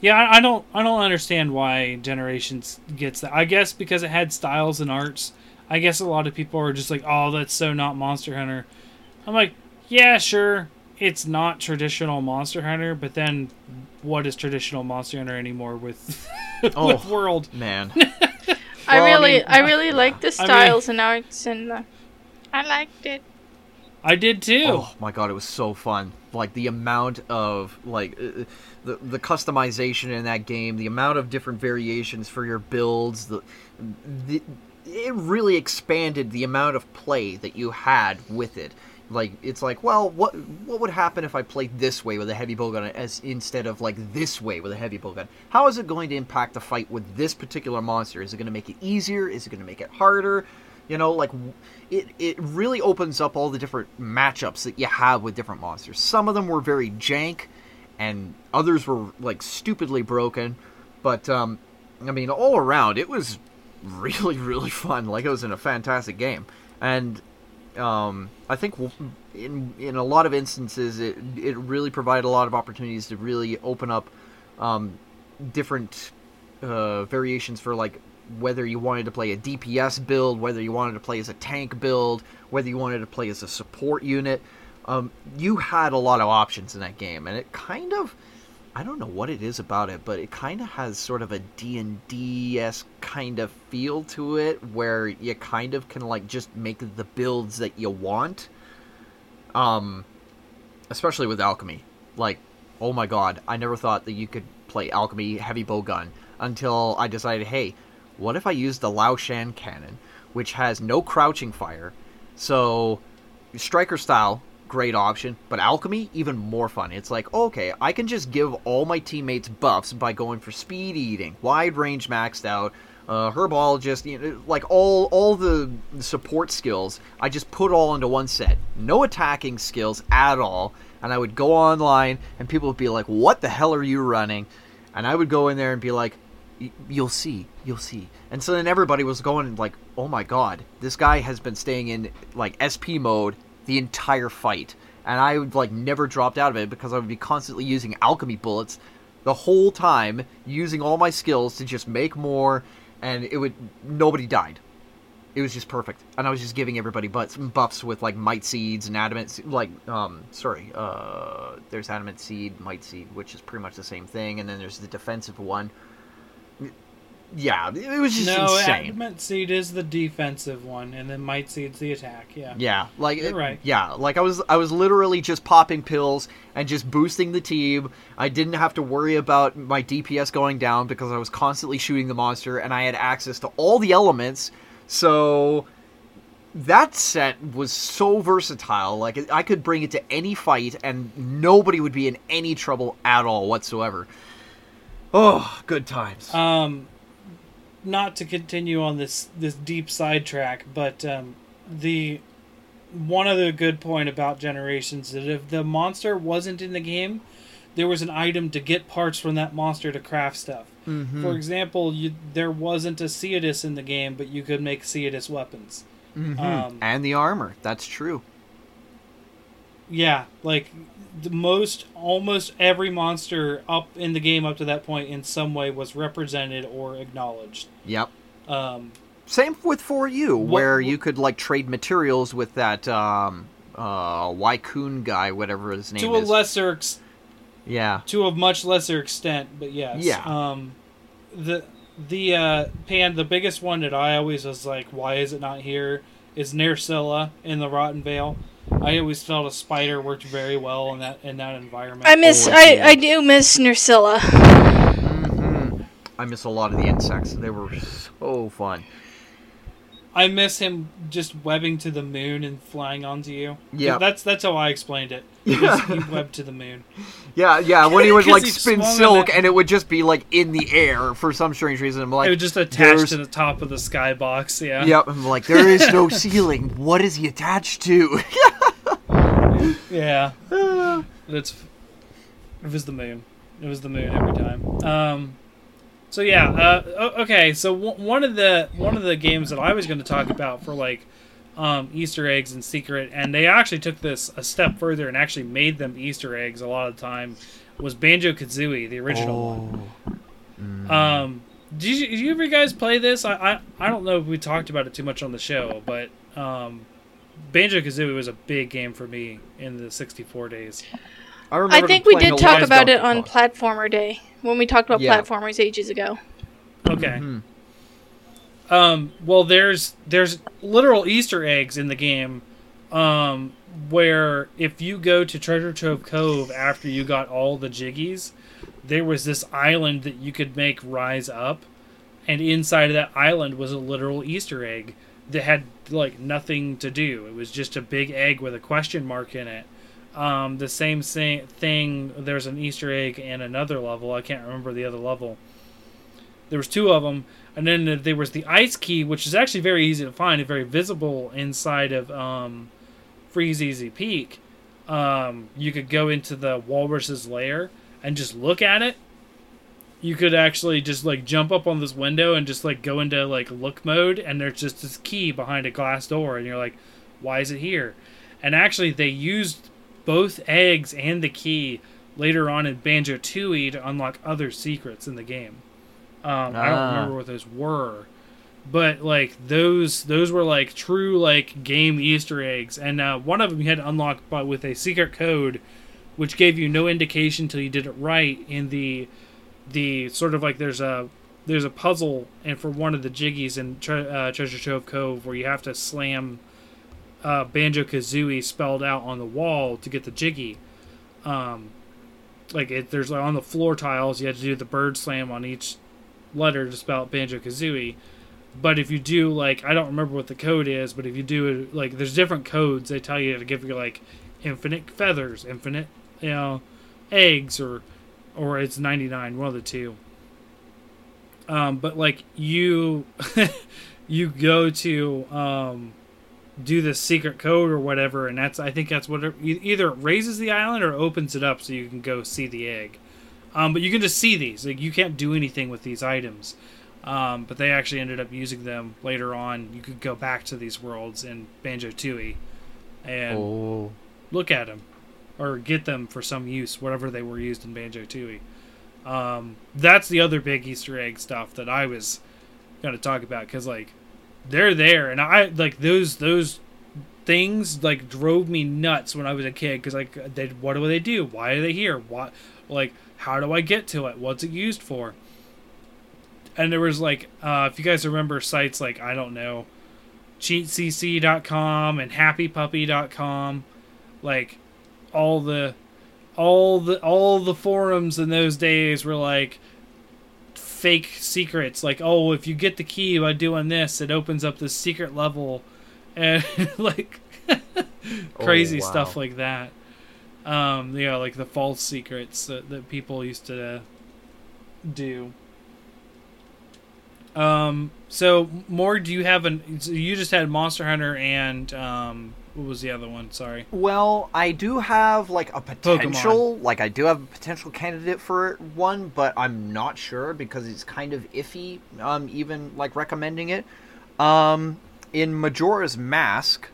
yeah, I, I don't, I don't understand why Generations gets that. I guess because it had styles and arts. I guess a lot of people are just like, "Oh, that's so not Monster Hunter." I'm like, "Yeah, sure, it's not traditional Monster Hunter, but then what is traditional Monster Hunter anymore with Oh. with World? Man. I Well, I really, mean- I, really like the I mean- styles and arts and the. I liked it. I did too. Oh my god, it was so fun! Like the amount of like uh, the the customization in that game, the amount of different variations for your builds, the, the it really expanded the amount of play that you had with it. Like it's like, well, what what would happen if I played this way with a heavy bowgun as instead of like this way with a heavy bowgun? How is it going to impact the fight with this particular monster? Is it going to make it easier? Is it going to make it harder? You know, like it it really opens up all the different matchups that you have with different monsters. Some of them were very jank, and others were like stupidly broken. But um, I mean, all around, it was really really fun. Like it was in a fantastic game, and um, I think in in a lot of instances, it it really provided a lot of opportunities to really open up um, different uh, variations for like whether you wanted to play a DPS build, whether you wanted to play as a tank build, whether you wanted to play as a support unit. Um, you had a lot of options in that game, and it kind of. I don't know what it is about it, but it kind of has sort of a D&D esque kind of feel to it, where you kind of can like just make the builds that you want. Um, especially with alchemy. Like, oh my god, I never thought that you could play alchemy heavy bowgun until I decided, hey, what if I use the Lao Shan cannon, which has no crouching fire, so striker style great option, but alchemy even more fun. It's like, okay, I can just give all my teammates buffs by going for speed eating, wide range maxed out, uh, herbologist, you know, like all all the support skills. I just put all into one set. No attacking skills at all, and I would go online and people would be like, "What the hell are you running?" And I would go in there and be like, "Y- "You'll see, you'll see." And so then everybody was going like, "Oh my god, this guy has been staying in like SP mode the entire fight." And I would like never dropped out of it because I would be constantly using alchemy bullets the whole time, using all my skills to just make more, and it would nobody died. It was just perfect, and I was just giving everybody butts, buffs with like might seeds and adamant, like um, sorry, uh, there's adamant seed, might seed, which is pretty much the same thing, and then there's the defensive one. Yeah, it was just no, insane. Adamant Seed is the defensive one, and then Might Seed's the attack. Yeah. Yeah, like You're right. Yeah, like I was I was literally just popping pills and just boosting the team. I didn't have to worry about my DPS going down because I was constantly shooting the monster and I had access to all the elements. So that set was so versatile. Like I could bring it to any fight and nobody would be in any trouble at all whatsoever. Oh, good times. Um, not to continue on this this deep sidetrack, but um, the one other good point about Generations that if the monster wasn't in the game, there was an item to get parts from that monster to craft stuff. Mhm. For example, you, there wasn't a Ceadeus in the game, but you could make Ceadeus weapons. Mhm. um, and the armor. That's true. Yeah, like the most almost every monster up in the game up to that point in some way was represented or acknowledged. Yep. Um, Same with for you, What- where you could like trade materials with that um uh Wycoon guy, whatever his name to a is. lesser ex- yeah. to a much lesser extent, but yes. Yeah. Um, the the uh, pan the biggest one that I always was like, why is it not here? Is Nerscylla in the Rotten Vale. I always felt a spider worked very well in that in that environment. I miss. Oh, I. I do miss Nerscylla. hmm I miss a lot of the insects. They were so fun. I miss him just webbing to the moon and flying onto you. Yeah. that's that's how I explained it. Yeah. He webbed to the moon. Yeah, yeah. When he would like he spin silk, and it would just be like in the air for some strange reason. I'm like, it would just attach to the top of the skybox. Yeah. Yep. I'm like, there is no ceiling. What is he attached to? Yeah. That's. It was the moon. It was the moon every time. Um. So yeah. Uh. Okay. So w- one of the one of the games that I was going to talk about for like, um, Easter eggs and secret, and they actually took this a step further and actually made them Easter eggs a lot of the time, was Banjo Kazooie, the original one. Oh. Um, did you, did you ever guys play this? I, I I don't know if we talked about it too much on the show, but um, Banjo Kazooie was a big game for me in the 64 days. I remember I think we did talk about it on Platformer Day when we talked about Yeah. platformers ages ago. Okay. Mhm. Um, well, there's there's literal Easter eggs in the game, um, where if you go to Treasure Trove Cove after you got all the jiggies, there was this island that you could make rise up, and inside of that island was a literal Easter egg that had like nothing to do. It was just a big egg with a question mark in it. Um, the same thing. There's an Easter egg in another level. I can't remember the other level. There was two of them, and then there was the ice key, which is actually very easy to find and very visible inside of um, Freezeezy Peak. Um, you could go into the walrus's lair and just look at it. You could actually just like jump up on this window and just like go into like look mode, and there's just this key behind a glass door, and you're like, why is it here? And actually, they used both eggs and the key later on in Banjo Tooie to unlock other secrets in the game. Um, I don't Ah. remember what those were, but like those those were like true like game Easter eggs, and uh, one of them you had to unlock by with a secret code, which gave you no indication till you did it right in the the sort of like there's a there's a puzzle and for one of the jiggies in tre- uh, Treasure Trove Cove where you have to slam uh, Banjo Kazooie spelled out on the wall to get the jiggy. Um, like it, there's like on the floor tiles, you have to do the bird slam on each letter to spell Banjo Kazooie. But if you do like, I don't remember what the code is, but if you do it like, there's different codes. They tell you to give you like infinite feathers, infinite, you know, eggs, or or it's 99, one of the two. Um, but like you, you go to um, do the secret code or whatever, and that's I think that's what it, either it raises the island or opens it up so you can go see the egg. Um, but you can just see these. Like you can't do anything with these items. Um, but they actually ended up using them later on. You could go back to these worlds in Banjo Tooie and Oh. look at them or get them for some use, whatever they were used in Banjo Tooie. Um, that's the other big Easter egg stuff that I was going to talk about because like they're there, and I like those those things like drove me nuts when I was a kid because like they what do they do? Why are they here? What like how do I get to it? What's it used for? And there was like uh, if you guys remember sites like I don't know cheatcc.com and happypuppy.com like all the all the all the forums in those days were like fake secrets. Like oh if you get the key by doing this it opens up this secret level. And like crazy wow. stuff like that. Um yeah like the false secrets that, that people used to do. Um so more do you have an so you just had monster hunter and um what was the other one sorry Well, I do have like a potential, like I do have a potential candidate for one, but I'm not sure because it's kind of iffy. Um, even like recommending it. Um, in Majora's Mask,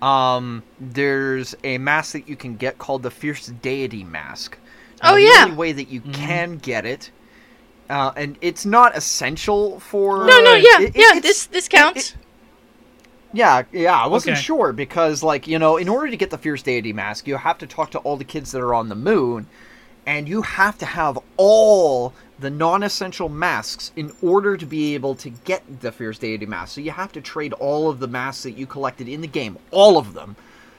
um, there's a mask that you can get called the Fierce Deity Mask. Now, Oh, the yeah. only way that you can get it, uh, and it's not essential for. No, no, Right. yeah, It- it- yeah. This this counts. Yeah, yeah, I wasn't Okay. sure because, like, you know, in order to get the Fierce Deity mask, you have to talk to all the kids that are on the moon, and you have to have all the non essential masks in order to be able to get the Fierce Deity mask. So you have to trade all of the masks that you collected in the game, all of them,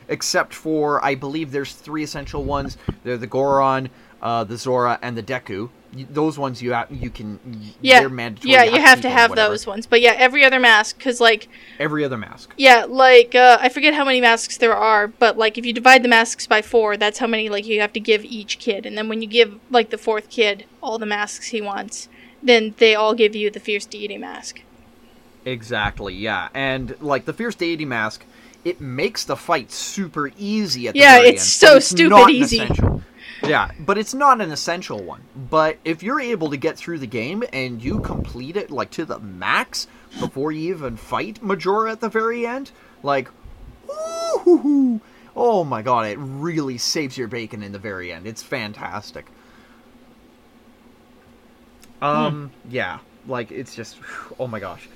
except for, I believe there's three essential ones. They're the Goron, uh, the Zora, and the Deku. Those ones you have, you can, yeah, they're mandatory. yeah. You have to have those ones, but yeah, every other mask, because like Every other mask. Yeah, like uh, I forget how many masks there are, but like if you divide the masks by four, that's how many like you have to give each kid. And then when you give like the fourth kid all the masks he wants, then they all give you the fierce deity mask. Exactly, yeah. And like the Fierce Deity mask, it makes the fight super easy at the Yeah, it's end, so stupid easy. essential. Yeah, but it's not an essential one. But if you're able to get through the game and you complete it like to the max before you even fight Majora at the very end, like ooh, oh my god, it really saves your bacon in the very end. It's fantastic. Um, yeah, like it's just oh my gosh.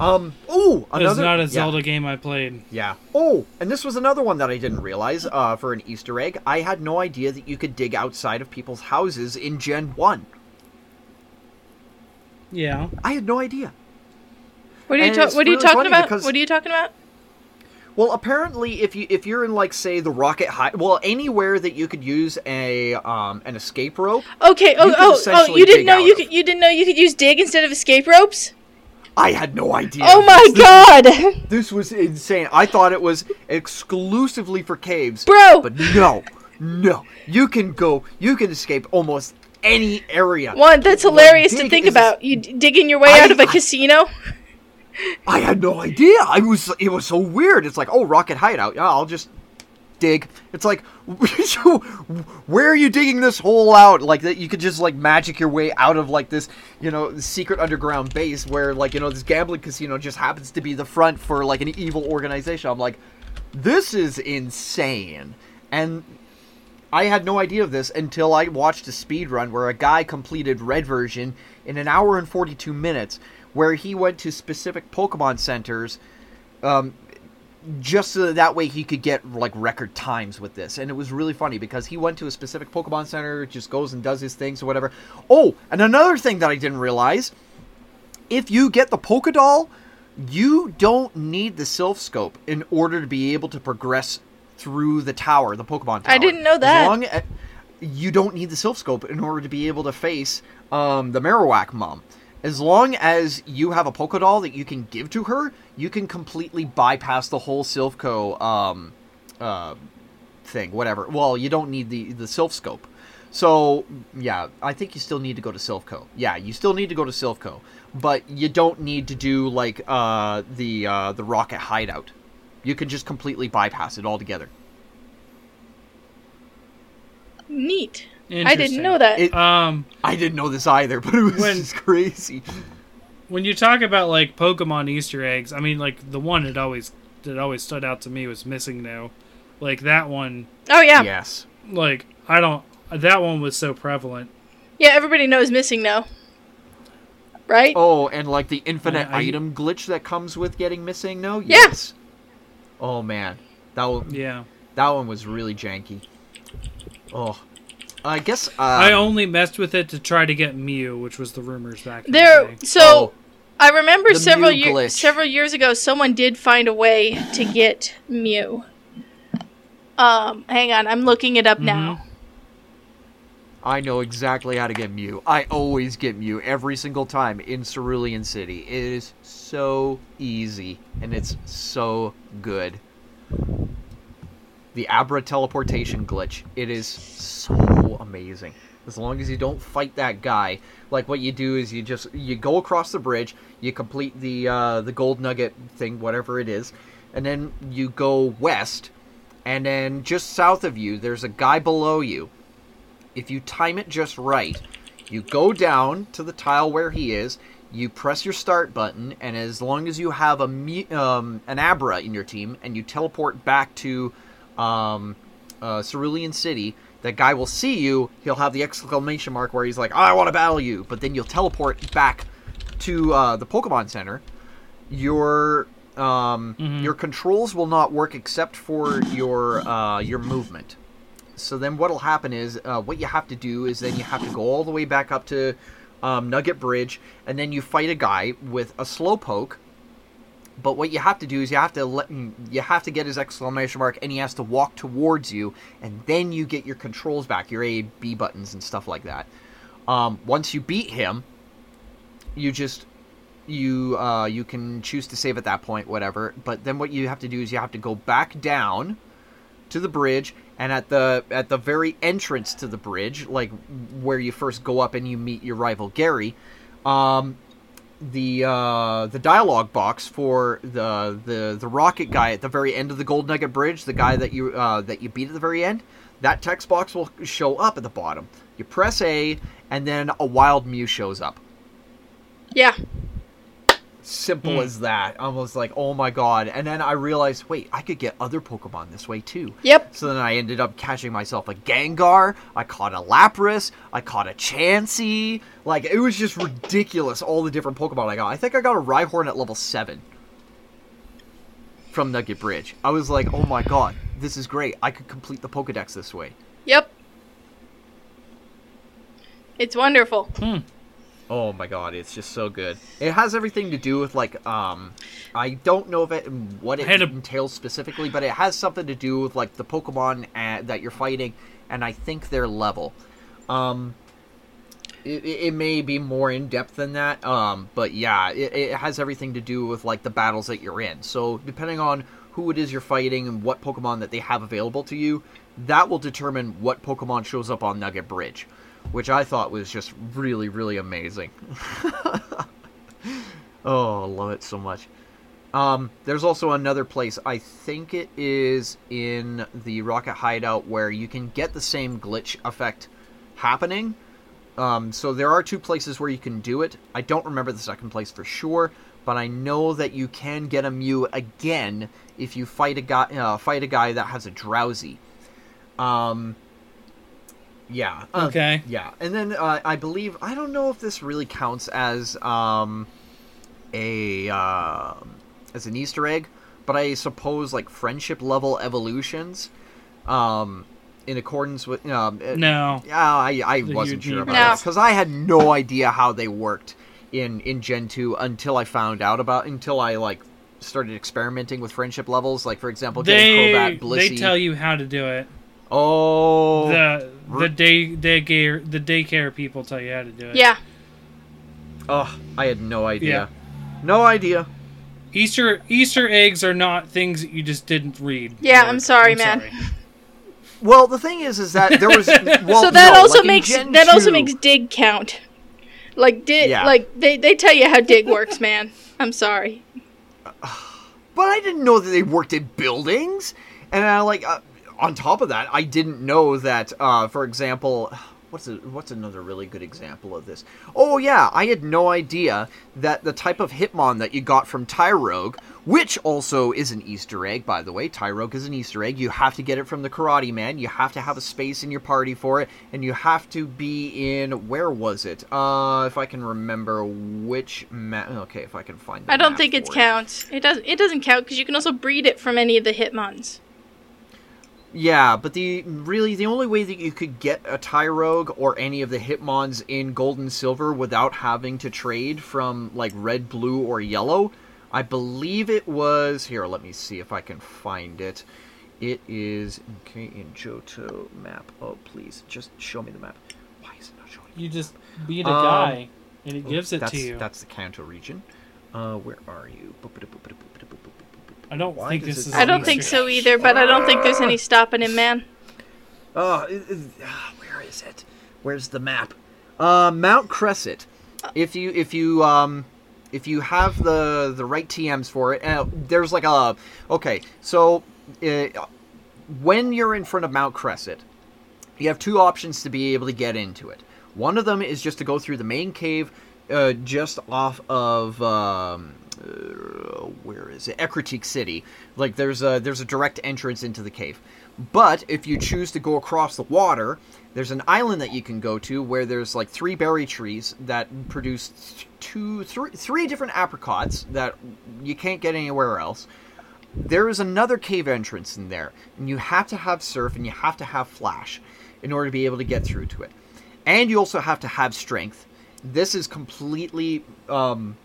Um. Oh, It's another. not a yeah. Zelda game I played. Yeah. Oh, and this was another one that I didn't realize. Uh, for an Easter egg, I had no idea that you could dig outside of people's houses in Gen One. Yeah. I had no idea. What are you ta- it's What are you really talking about? because- What are you talking about? Well, apparently, if you if you're in like say the rocket high, well, anywhere that you could use a um an escape rope, Okay. Oh, oh, oh! You didn't know you of. could. You didn't know you could use dig instead of escape ropes. I had no idea. Oh my This- god, This was insane. I thought it was exclusively for caves, bro! but no, no. You can go. You can escape almost any area. One, that's hilarious to think about. You digging your way I- out of a I- casino. I had no idea. I was. It was so weird. It's like, oh, rocket hideout. Yeah, I'll just dig. It's like, so where are you digging this hole out? Like that, you could just like magic your way out of like this, you know, secret underground base where like you know this gambling casino just happens to be the front for like an evil organization. I'm like, this is insane. And I had no idea of this until I watched a speed run where a guy completed red version in an hour and 42 minutes, where he went to specific Pokemon centers, um, just so that, that way he could get like record times with this. And it was really funny because he went to a specific Pokemon center, just goes and does his things or whatever. Oh, and another thing that I didn't realize: if you get the Pokédoll, you don't need the Silph Scope in order to be able to progress through the tower, the Pokemon tower. I didn't know that. As long as, you don't need the Silph Scope in order to be able to face um, the Marowak mom. As long as you have a polka doll that you can give to her, you can completely bypass the whole Silph Co um, uh, thing, whatever. Well, you don't need the the Silph Scope. So yeah, I think you still need to go to Silph Co. Yeah, you still need to go to Silph Co, but you don't need to do like uh, the uh, the Rocket Hideout. You can just completely bypass it altogether. Neat. I didn't know that. It- Um, I didn't know this either, but it was When- just crazy. when you talk about like Pokemon Easter eggs, I mean, like the one that always that always stood out to me was MissingNo. Like that one, oh yeah. yeah, Yes. like I don't. That one was so prevalent. Yeah, everybody knows missing now. Right? Oh, and like the infinite I- I- item glitch that comes with getting missing. No. Yeah. Yes. Oh man, that one, Yeah, that one was really janky. Oh, I guess. Um, I only messed with it to try to get Mew, which was the rumors back. In There. the day. So Oh, I remember several years several years ago, someone did find a way to get Mew. Um, hang on, I'm looking it up now. I know exactly how to get Mew. I always get Mew every single time in Cerulean City. It is so easy and it's so good. The Abra teleportation glitch. It is so amazing. As long as you don't fight that guy, like what you do is you just you go across the bridge, you complete the uh, the gold nugget thing, whatever it is, and then you go west, and then just south of you, there's a guy below you if you time it just right, you go down to the tile where he is, you press your start button, and as long as you have a um, an Abra in your team, and you teleport back to um, uh, Cerulean City, that guy will see you. He'll have the exclamation mark where he's like, "I want to battle you," but then you'll teleport back to uh, the Pokemon Center. Your um, Mhm. your controls will not work except for your uh, your movement. So then what'll happen is uh, what you have to do is then you have to go all the way back up to um, Nugget Bridge, and then you fight a guy with a slowpoke. But what you have to do is you have to let you have to get his exclamation mark, and he has to walk towards you, and then you get your controls back, your A, B buttons, and stuff like that. Um, once you beat him, you just you uh, you can choose to save at that point, whatever. But then what you have to do is you have to go back down to the bridge and at the at the very entrance to the bridge like where you first go up and you meet your rival Gary um the uh the dialogue box for the the the rocket guy at the very end of the gold nugget bridge the guy that you uh that you beat at the very end that text box will show up at the bottom you press A and then a wild Mew shows up Yeah. Simple Hmm. as that. I was like, oh my god. And then I realized, wait, I could get other Pokemon this way too. Yep. So then I ended up catching myself a Gengar. I caught a Lapras. I caught a Chansey. Like it was just ridiculous. All the different Pokemon I got. I think I got a Rhyhorn at level seven from Nugget Bridge. I was like, oh my god, this is great. I could complete the Pokedex this way. Yep. It's wonderful. Hmm. Oh my god, it's just so good. It has everything to do with like um I don't know if it what it a- entails specifically, but it has something to do with like the Pokemon uh, that you're fighting and I think their level. Um it, it it may be more in depth than that, um, but yeah, it, it has everything to do with like the battles that you're in. So depending on who it is you're fighting and what Pokemon that they have available to you, that will determine what Pokemon shows up on Nugget Bridge, which I thought was just really, really amazing. oh, I love it so much. Um, there's also another place. I think it is in the Rocket Hideout where you can get the same glitch effect happening. Um, so there are two places where you can do it. I don't remember the second place for sure, but I know that you can get a Mew again if you fight a guy uh, fight a guy that has a Drowzee. Um, yeah. uh, Okay. yeah, and then uh, I believe I don't know if this really counts as um, a uh, as an Easter egg, but I suppose like friendship level evolutions, um, in accordance with um, uh, No. yeah, I, I The wasn't sure about No. that because I had no idea how they worked in in Gen two until I found out about until I like started experimenting with friendship levels. Like for example, getting They Crobat, Blissey. they tell you how to do it. Oh, The the r- day daycare the daycare people tell you how to do it. Yeah. oh, I had no idea. Yeah. No idea. Easter Easter eggs are not things that you just didn't read. Yeah, Or- I'm sorry, man. Well, the thing is, is that there was well, so that no, also like makes Gen that also makes dig count. Like dig Yeah. like they they tell you how dig works, man. I'm sorry. But I didn't know that they worked in buildings, and I like uh, on top of that, I didn't know that. Uh, for example, what's a, what's another really good example of this? Oh yeah, I had no idea that the type of Hitmon that you got from Tyrogue, which also is an Easter egg, by the way. Tyrogue is an Easter egg. You have to get it from the Karate Man. You have to have a space in your party for it, and you have to be in where was it? Uh, if I can remember which map. Okay, if I can find. I don't think it counts. It does it doesn't count because you can also breed it from any of the Hitmons. Yeah, but the really the only way that you could get a Tyrogue or any of the Hitmons in Gold and Silver without having to trade from like red, blue, or yellow, I believe it was here. Let me see if I can find it. It is okay in Johto map. Oh, please, just show me the map. Why is it not showing? You just beat a Um, guy and it gives it to you. That's the Kanto region. Uh, where are you? I don't Why think this it is. say I don't think so either, but I don't think there's any stopping him, man. Oh, it- it- ah, where is it? Where's the map? Uh, Mount Crescent. If you if you um if you have the the right TMs for it, uh, there's like a okay. So uh, when you're in front of Mount Crescent, you have two options to be able to get into it. One of them is just to go through the main cave, uh, just off of um, where is it? Ecruteak City. Like there's a there's a direct entrance into the cave. But if you choose to go across the water, there's an island that you can go to where there's like three berry trees that produce two, three, three different Apricorns that you can't get anywhere else. There is another cave entrance in there, and you have to have surf and you have to have flash in order to be able to get through to it. And you also have to have strength. This is completely um,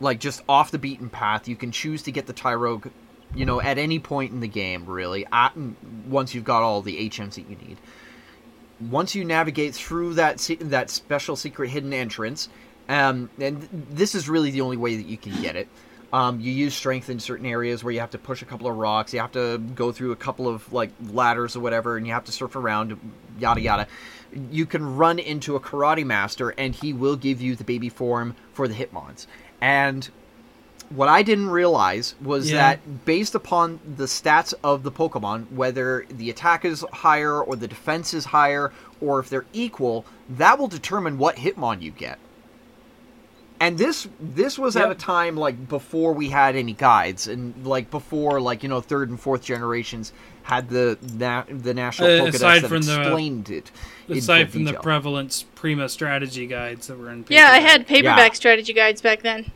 like just off the beaten path. You can choose to get the Tyrogue, you know, at any point in the game, really. At, once you've got all the HMs that you need. Once you navigate through that that special secret hidden entrance, um, and th- this is really the only way that you can get it. Um, you use strength in certain areas where you have to push a couple of rocks. You have to go through a couple of like ladders or whatever, and you have to surf around, yada yada. You can run into a karate master, and he will give you the baby form for the Hitmons. And what I didn't realize was Yeah. that based upon the stats of the Pokemon, whether the attack is higher or the defense is higher, or if they're equal, that will determine what Hitmon you get. and this this was at a time like before we had any guides and like before like you know third and fourth generations had the na- the national Uh, Pokedex aside that from the- explained it Aside full from the prevalence Prima strategy guides that were in. Yeah, I had paperback Yeah. strategy guides back then.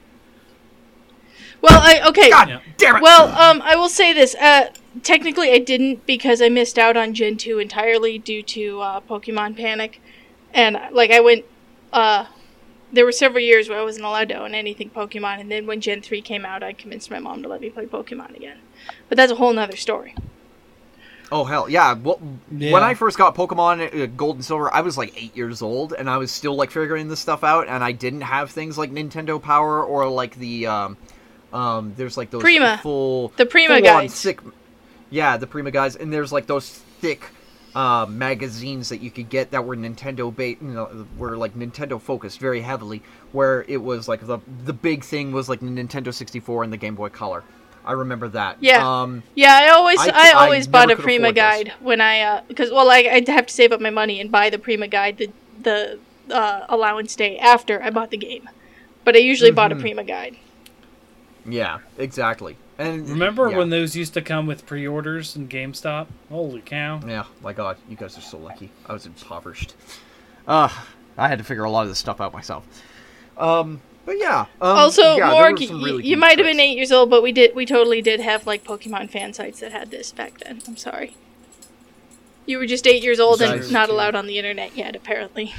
Well, I okay. God Yeah. damn it! Well, um, I will say this. Uh, technically, I didn't because I missed out on Gen two entirely due to uh, Pokemon Panic, and like I went. Uh, there were several years where I wasn't allowed to own anything Pokemon, and then when Gen three came out, I convinced my mom to let me play Pokemon again. But that's a whole nother story. Oh hell yeah! Well, Yeah. when I first got Pokemon uh, Gold and Silver, I was like eight years old, and I was still like figuring this stuff out, and I didn't have things like Nintendo Power or like the um, um, there's like those Prima. full The Prima full-on guides. yeah, the Prima guys, and there's like those thick uh, magazines that you could get that were Nintendo bait, you know, were like Nintendo focused very heavily, where it was like the the big thing was like Nintendo 64 and the Game Boy Color. I remember that. Yeah. Um, Yeah, I always I- I, I always never bought a Prima afford those. guide when I uh because well I, I'd have to save up my money and buy the Prima guide the the uh, allowance day after I bought the game, but I usually bought a Mhm. Prima guide. yeah, exactly. And Remember yeah. when those used to come with pre-orders in GameStop? Holy cow! Yeah, my God, you guys are so lucky. I was impoverished. Uh, I had to figure a lot of this stuff out myself. Um, but yeah. Um, also, yeah, Morg, were y- really you neat might have been eight years old, but we did we totally did have like Pokemon fan sites that had this back then. I'm sorry. You were just eight years old and not allowed on the internet yet, apparently.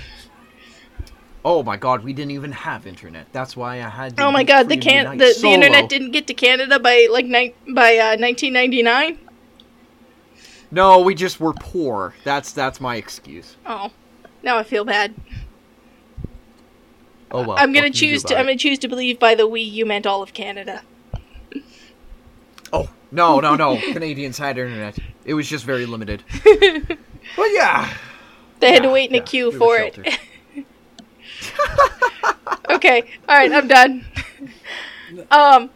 Oh my God, we didn't even have internet. That's why I had. To Oh my god, the can Unite the, the internet didn't get to Canada by like ni- by uh, 1999. No, we just were poor. That's that's my excuse. Oh, now I feel bad. Oh well. I'm gonna what can you do choose to I'm gonna choose to believe by the we you meant all of Canada. Oh no no no! Canadians had internet. It was just very limited. but yeah. They had to wait in a queue we for it. okay, all right, I'm done. um,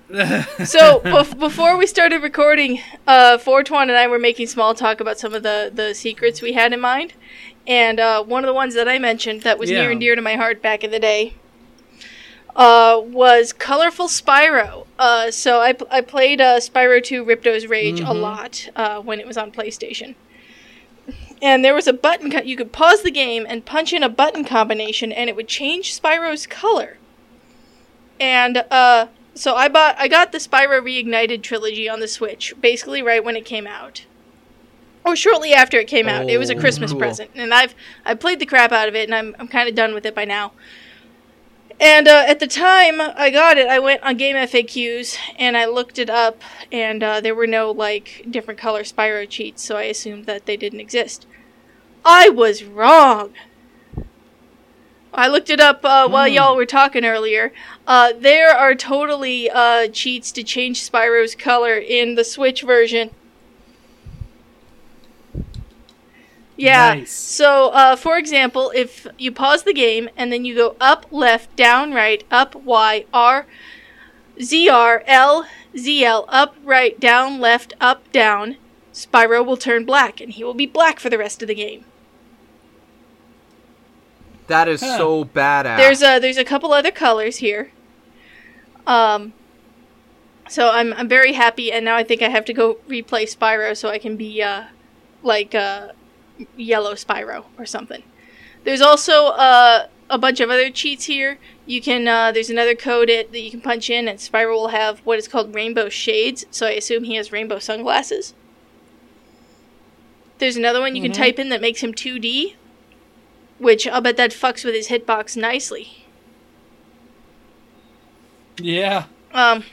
so bef- before we started recording, uh, Fortuan and I were making small talk about some of the the secrets we had in mind, and uh, one of the ones that I mentioned that was near and dear to my heart back in the day. Uh, was colorful Spyro. Uh, so I, I played uh, Spyro 2 Ripto's Rage a Mhm. lot uh, when it was on PlayStation. And there was a button co- you could pause the game and punch in a button combination, and it would change Spyro's color. And uh, so I bought I got the Spyro Reignited trilogy on the Switch, basically right when it came out. Or shortly after it came out. It was a Oh, Christmas cool. present, and I've I played the crap out of it, and I'm I'm kind of done with it by now. And uh, at the time I got it, I went on Game FAQs and I looked it up, and uh, there were no like different color Spyro cheats, so I assumed that they didn't exist. I was wrong. I looked it up uh, while Hmm. y'all were talking earlier. Uh, there are totally uh, cheats to change Spyro's color in the Switch version. Yeah. Nice. So, uh, for example, if you pause the game and then you go up, left, down, right, up, Y, R, ZR, L, ZL, up, right, down, left, up, down, Spyro will turn black and he will be black for the rest of the game. That is Huh. so badass. There's a there's a couple other colors here. Um so I'm I'm very happy and now I think I have to go replay Spyro so I can be uh like uh yellow Spyro or something. There's also uh a bunch of other cheats here. You can uh there's another code it that you can punch in and Spyro will have what is called rainbow shades, so I assume he has rainbow sunglasses. There's another one you can Mhm. type in that makes him 2D, which I'll bet that fucks with his hitbox nicely. Yeah. Um,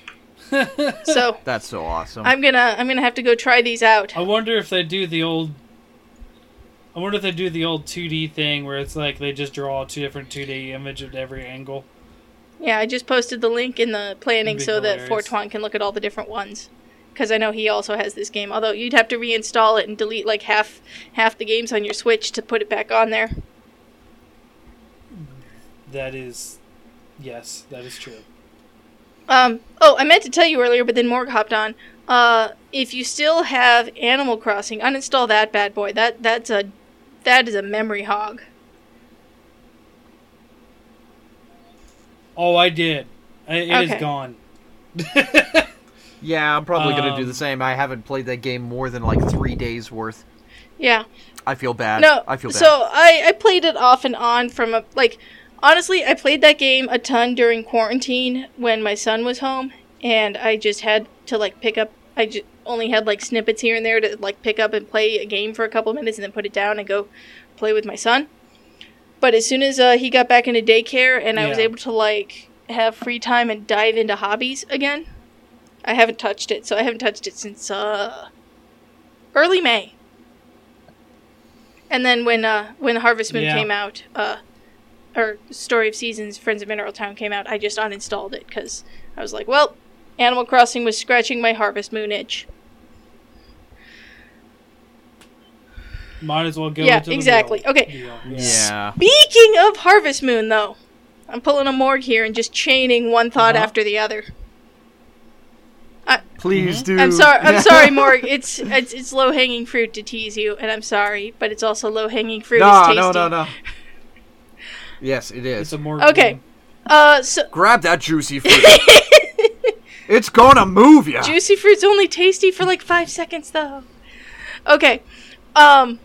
so That's so awesome. I'm gonna I'm gonna have to go try these out. I wonder if they do the old. I wonder if they do the old 2D thing where it's like they just draw two different 2D image at every angle. Yeah, I just posted the link in the planning so that. Fortuan can look at all the different ones. Because I know he also has this game. Although you'd have to reinstall it and delete like half half the games on your Switch to put it back on there. That is, yes, that is true. Um, oh, I meant to tell you earlier, but then Morg hopped on. Uh, if you still have Animal Crossing, uninstall that bad boy. That that's a that is a memory hog. Oh, I did. I- It is Okay. gone. Yeah, I'm probably gonna do Um, the same. I haven't played that game more than like three days worth. Yeah. I feel bad. No, I feel bad. so I, I played it off and on from a like honestly I played that game a ton during quarantine when my son was home and I just had to like pick up I just only had like snippets here and there to like pick up and play a game for a couple minutes and then put it down and go play with my son. But as soon as uh, he got back into daycare and I was able to like have free time and dive into hobbies again, I haven't touched it. So I haven't touched it since uh early May. And then when uh, when Harvest Moon Yeah. came out, uh, or Story of Seasons, Friends of Mineral Town came out, I just uninstalled it because I was like, well, Animal Crossing was scratching my Harvest Moon itch. Might as well go. Yeah, to the exactly. real Okay. deal. yeah. Speaking of Harvest Moon, though, I'm pulling a Morg here and just chaining one thought Uh-huh. after the other. Please do. I'm sorry. I'm sorry, Morg. It's it's, it's low hanging fruit to tease you, and I'm sorry, but it's also low hanging fruit. No, tasty. no, no, no. Yes, it is. It's is. a more Okay. Uh, so Grab that juicy fruit. it's gonna move ya. Juicy fruit's only tasty for like five seconds, though. Okay. Um.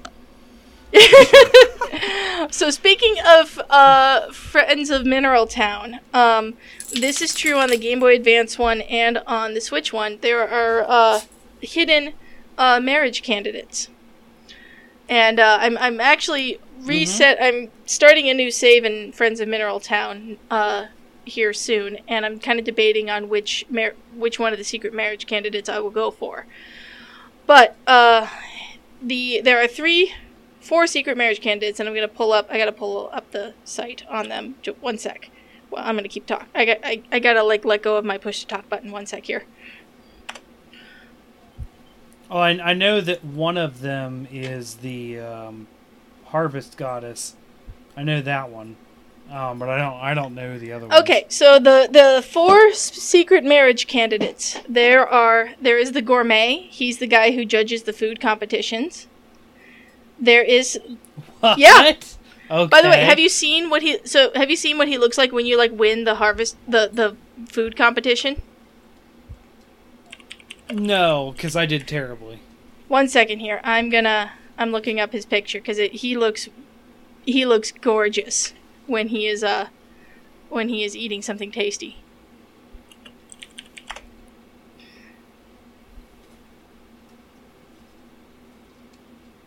so speaking of uh, Friends of Mineral Town, um, this is true on the Game Boy Advance one and on the Switch one. There are uh, hidden uh, marriage candidates, and uh, I'm I'm actually reset. I'm starting a new save in Friends of Mineral Town uh, here soon, and I'm kind of debating on which mar- which one of the secret marriage candidates I will go for. But uh, the there are three, four secret marriage candidates, and I'm gonna pull up. I gotta pull up the site on them. Ju- one sec. Well, I'm gonna keep talking. I got. I, I gotta like let go of my push to talk button. One sec here. Oh, I, I know that one of them is the um, harvest goddess. I know that one, um, but I don't. I don't know the other one. Okay, so the the four secret marriage candidates. There are there is the gourmet. He's the guy who judges the food competitions. There is Yeah. Okay. By the way, have you seen what he so have you seen what he looks like when you like win the harvest the the food competition? No, because I did terribly. One second here. I'm gonna I'm looking up his picture because he looks he looks gorgeous when he is uh when he is eating something tasty.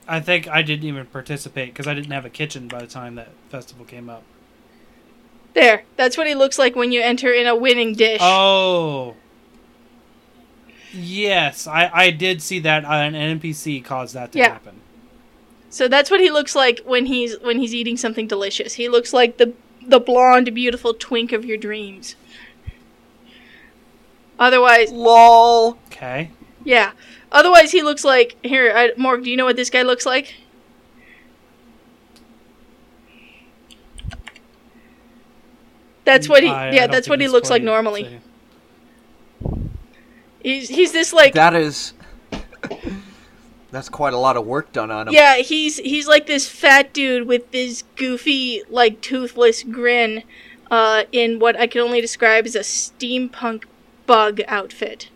I think I didn't even participate because I didn't have a kitchen by the time that festival came up. There, that's what he looks like when you enter in a winning dish. Oh. Yes, I, I did see that uh, an NPC caused that to Yeah. happen. So that's what he looks like when he's when he's eating something delicious. He looks like the the blonde, beautiful twink of your dreams. Otherwise, Lol. Okay. yeah. Otherwise, he looks like here. I, Morg, do you know what this guy looks like? That's what he. I- I yeah, don't that's what he looks like normally. so- He's he's this like That is. That's quite a lot of work done on him. Yeah, he's he's like this fat dude with this goofy, like toothless grin, uh, in what I can only describe as a steampunk bug outfit.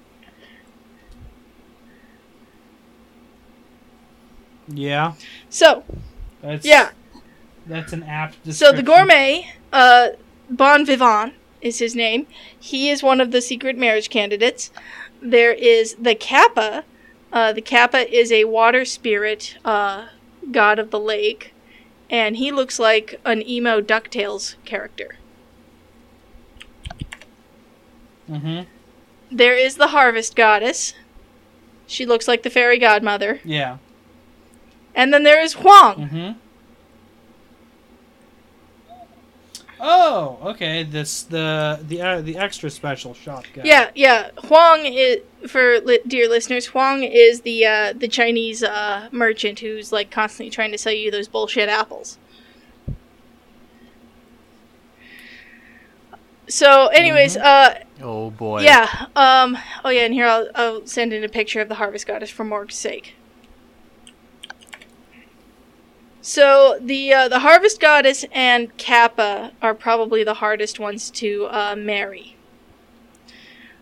Yeah. So That's, yeah, That's an apt so the gourmet, uh, Bon Vivant is his name. He is one of the secret marriage candidates. There is the Kappa. Uh, the Kappa is a water spirit, uh, god of the lake, and he looks like an emo Ducktales character. Mm-hmm. There is the harvest goddess. She looks like the fairy godmother. Yeah. And then there is Huang. Mm-hmm. Oh, okay. This the the uh, the extra special shot guy. Yeah, yeah. Huang is for li- dear listeners. Huang is the uh, the Chinese uh, merchant who's like constantly trying to sell you those bullshit apples. So, anyways, uh, Oh boy. yeah. Um. Oh yeah, and here I'll I'll send in a picture of the harvest goddess for Morg's sake. So the uh, the harvest goddess and Kappa are probably the hardest ones to uh, marry.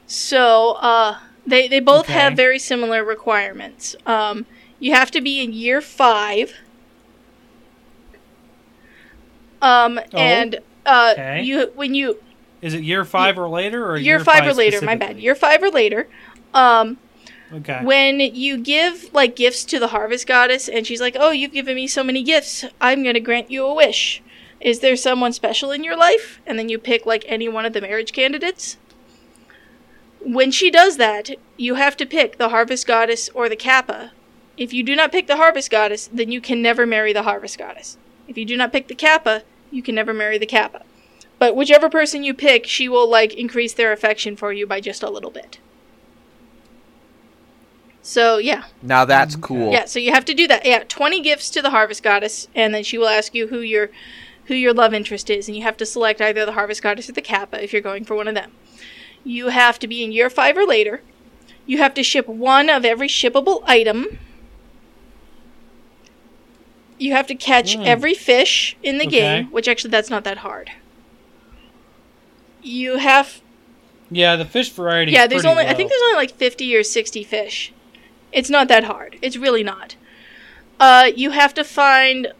So uh, they they both Okay. have very similar requirements. Um, you have to be in year five. Um, Oh, and uh, okay. you when you Is it year five or later, or year, five, or later, my bad, year five or later. Um, Okay. when you give like gifts to the harvest goddess and she's like oh you've given me so many gifts. I'm going to grant you a wish. Is there someone special in your life? And then you pick like any one of the marriage candidates? When she does that you have to pick the harvest goddess or the kappa. If you do not pick the harvest goddess then you can never marry the harvest goddess. If you do not pick the kappa you can never marry the kappa. But whichever person you pick she will like increase their affection for you by just a little bit so yeah Now that's cool. yeah, so you have to do that. Yeah, 20 gifts to the harvest goddess and then she will ask you who your who your love interest is and you have to select either the harvest goddess or the kappa if you're going for one of them. You have to be in year 5 or later. You have to ship one of every shippable item. You have to catch Mm. every fish in the Okay. game, which actually that's not that hard. You have yeah, the fish variety. yeah, there's pretty only I think there's only like 50 or 60 fish. It's not that hard. It's really not. Uh, you have to find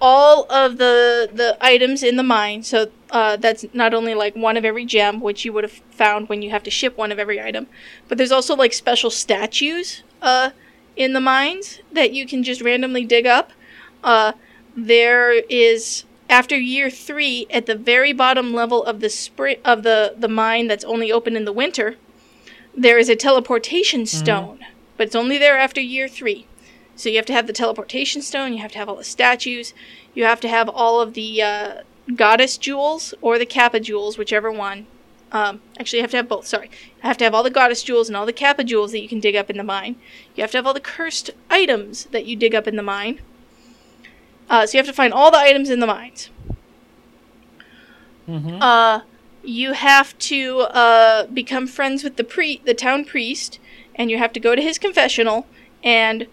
all of the the items in the mine. So uh, that's not only like one of every gem, which you would have found when you have to ship one of every item, but there's also like special statues uh, in the mines that you can just randomly dig up. Uh, there is after year three at the very bottom level of the spring of the the mine that's only open in the winter. There is a teleportation stone, but it's only there after year three. So you have to have the teleportation stone. You have to have all the statues. You have to have all of the uh, goddess jewels or the kappa jewels, whichever one. Um, actually, you have to have both. Sorry, you have to have all the goddess jewels and all the kappa jewels that you can dig up in the mine. You have to have all the cursed items that you dig up in the mine. Uh, so you have to find all the items in the mines. Mhm. Uh, you have to uh, become friends with the pre the town priest, and you have to go to his confessional. And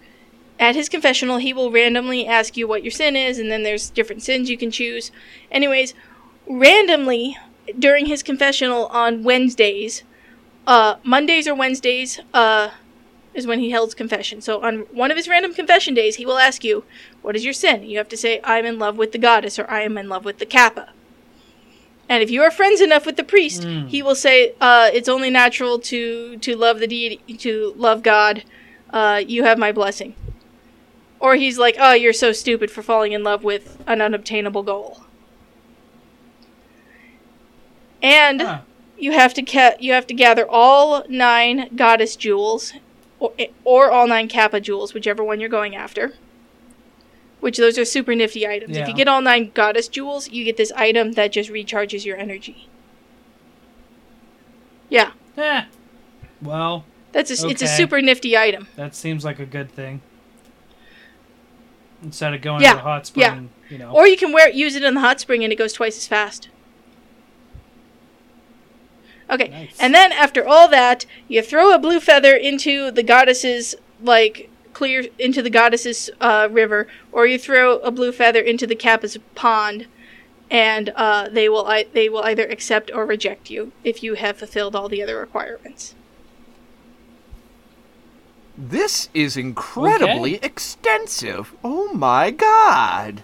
at his confessional, he will randomly ask you what your sin is, and then there's different sins you can choose. Anyways, randomly during his confessional on Wednesdays, uh, Mondays or Wednesdays, uh, is when he holds confession. So on one of his random confession days, he will ask you, "What is your sin?" You have to say, "I'm in love with the goddess," or "I am in love with the kappa." And if you are friends enough with the priest, Mm. he will say, uh, "It's only natural to to love the deity, to love God. Uh, you have my blessing." Or he's like, "Oh, you're so stupid for falling in love with an unobtainable goal." And Huh. you have to ca- you have to gather all nine goddess jewels, or, or all nine kappa jewels, whichever one you're going after. Which those are super nifty items. If you get all nine goddess jewels, you get this item that just recharges your energy. Yeah, Yeah. Well, that's a, it's a super nifty item. that seems like a good thing. Instead of going Yeah, to the hot yeah. spring, you know. Or you can wear it, use it in the hot spring and it goes twice as fast. Okay, Nice. and then after all that, you throw a blue feather into the goddess's like clear into the goddess's uh, river, or you throw a blue feather into the kappa's pond, and uh, they will I- they will either accept or reject you if you have fulfilled all the other requirements. This is incredibly extensive. Oh my god.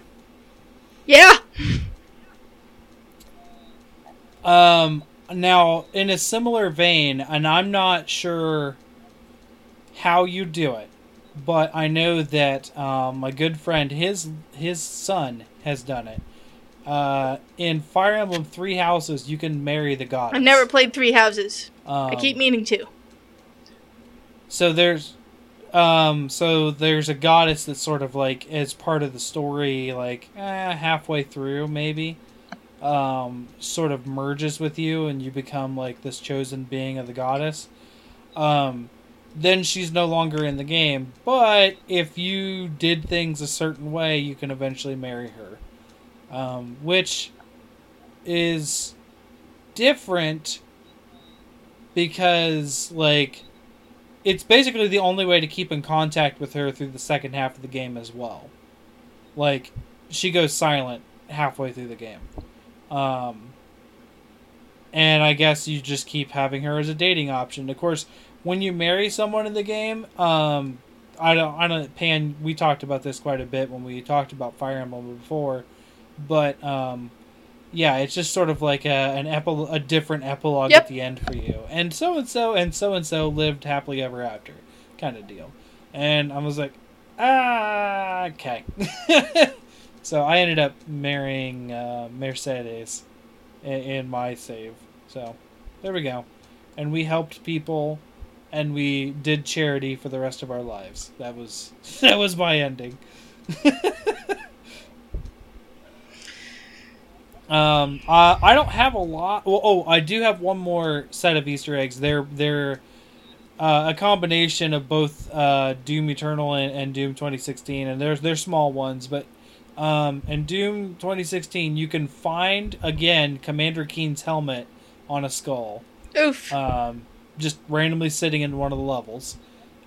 Yeah. Um, now, in a similar vein, and I'm not sure how you do it, but I know that um, my good friend, his his son, has done it. Uh, in Fire Emblem Three Houses, you can marry the goddess. I've never played Three Houses. Um, I keep meaning to. So there's, um, so there's a goddess that's sort of like as part of the story, like eh, halfway through maybe, um, sort of merges with you and you become like this chosen being of the goddess. Um, then she's no longer in the game, but if you did things a certain way, you can eventually marry her, um, which is different because like it's basically the only way to keep in contact with her through the second half of the game as well. Like she goes silent halfway through the game. Um, and I guess you just keep having her as a dating option. Of course, when you marry someone in the game, um, I don't, I don't, Pan, we talked about this quite a bit when we talked about Fire Emblem before, but um, yeah, it's just sort of like a an epil- a different epilogue Yep. at the end for you. And so and so and so and so lived happily ever after, kind of deal. And I was like, ah, okay. so I ended up marrying uh, Mercedes in, in my save. So there we go. And we helped people, and we did charity for the rest of our lives. That was that was my ending. Um, uh, I don't have a lot. Well, oh, I do have one more set of Easter eggs. They're they're uh, a combination of both uh, Doom Eternal and, and Doom 2016, and there's they're small ones, but um, in Doom 2016 you can find again Commander Keen's helmet on a skull, Oof. um, just randomly sitting in one of the levels.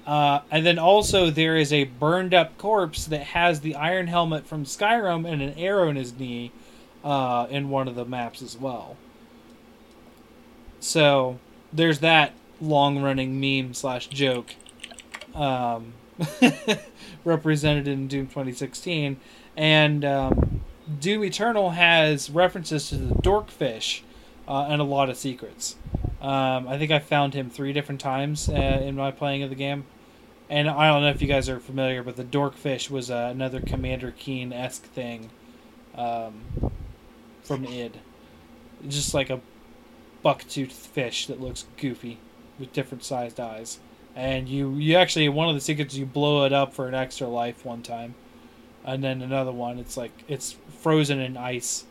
Uh, and then also there is a burned up corpse that has the iron helmet from Skyrim and an arrow in his knee uh, in one of the maps as well. So there's that long running meme slash joke um, represented in Doom 2016. And um, Doom Eternal has references to the Dopefish uh, and a lot of secrets. Um, I think I found him three different times uh, in my playing of the game. And I don't know if you guys are familiar, but the Dopefish was uh, another Commander Keen esque thing um, from id. Just like a buck-toothed fish that looks goofy with different sized eyes. And you, you actually one of the secrets you blow it up for an extra life one time, and then another one it's like it's frozen in ice.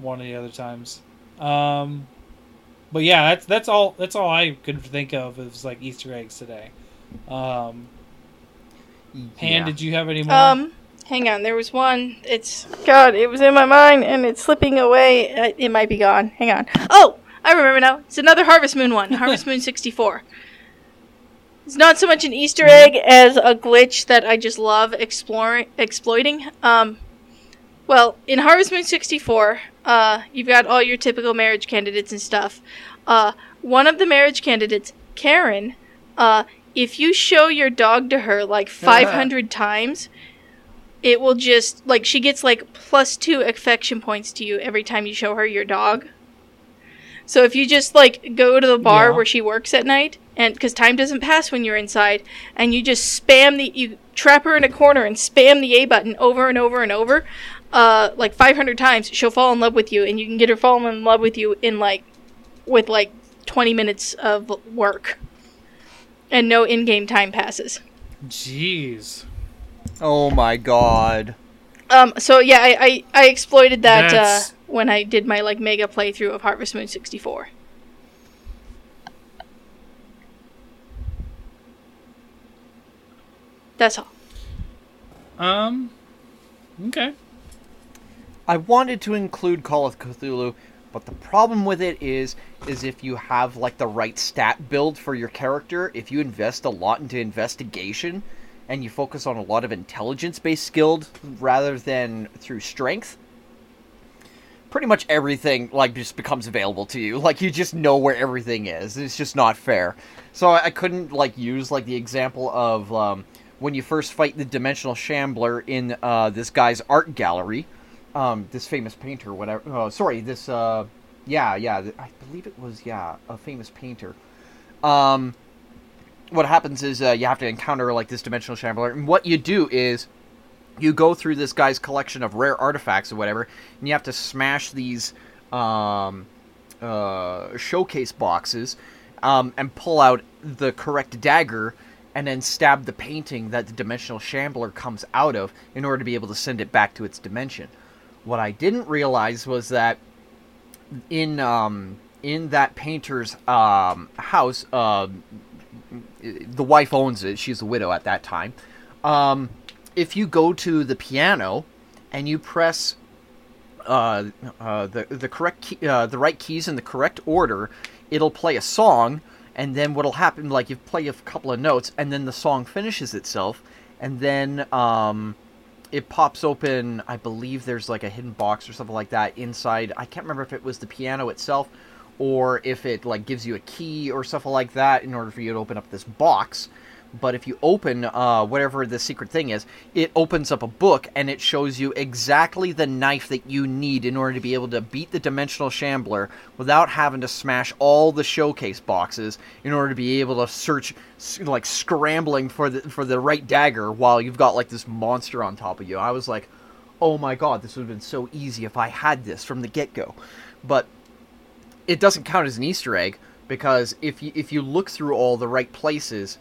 One of the other times, um, but yeah, that's that's all that's all I could think of as like Easter eggs today. Um, Pan, Yeah. did you have any more? Um, hang on. There was one. It's God. It was in my mind and it's slipping away. Uh, It might be gone. Hang on. Oh, I remember now. It's another Harvest Moon one. Harvest Moon sixty four. It's not so much an Easter egg as a glitch that I just love exploring, exploiting. Um, well, in Harvest Moon 64, uh, you've got all your typical marriage candidates and stuff. Uh, one of the marriage candidates, Karen, uh, if you show your dog to her like 500 times, it will just, like, she gets like plus two affection points to you every time you show her your dog. So if you just like go to the bar Yeah. where she works at night, and because time doesn't pass when you're inside, and you just spam the, you trap her in a corner and spam the A button over and over and over, uh, like 500 times, she'll fall in love with you, and you can get her falling in love with you in like, with like 20 minutes of work, and no in-game time passes. Jeez. Oh my god. Um, so yeah, I, I, I exploited that uh, when I did my like mega playthrough of Harvest Moon 64. That's all. Um. Okay. I wanted to include Call of Cthulhu, but the problem with it is is if you have like the right stat build for your character, if you invest a lot into investigation and you focus on a lot of intelligence based skills rather than through strength, pretty much everything like just becomes available to you. Like you just know where everything is. It's just not fair. So I I couldn't like use like the example of um, when you first fight the dimensional shambler in uh, this guy's art gallery um, this famous painter, whatever. Oh, sorry, this. Uh, yeah, yeah. I believe it was yeah a famous painter. Um, what happens is uh, you have to encounter like this dimensional shambler, and what you do is you go through this guy's collection of rare artifacts or whatever, and you have to smash these um, uh, showcase boxes um, and pull out the correct dagger and then stab the painting that the dimensional shambler comes out of in order to be able to send it back to its dimension. What I didn't realize was that in um, in that painter's um, house, um the wife owns it. She's a widow at that time. Um, if you go to the piano and you press uh, uh, the the correct key, uh, the right keys in the correct order, it'll play a song, and then what'll happen, like you play a couple of notes, and then the song finishes itself, and then um, it pops open. I believe there's like a hidden box or something like that inside. I can't remember if it was the piano itself or if it like gives you a key or something like that in order for you to open up this box. But if you open uh, whatever the secret thing is, it opens up a book and it shows you exactly the knife that you need in order to be able to beat the Dimensional Shambler without having to smash all the showcase boxes in order to be able to search, like scrambling for the for the right dagger while you've got like this monster on top of you. I was like, oh my god, this would have been so easy if I had this from the get go. But it doesn't count as an Easter egg because if you if you look through all the right places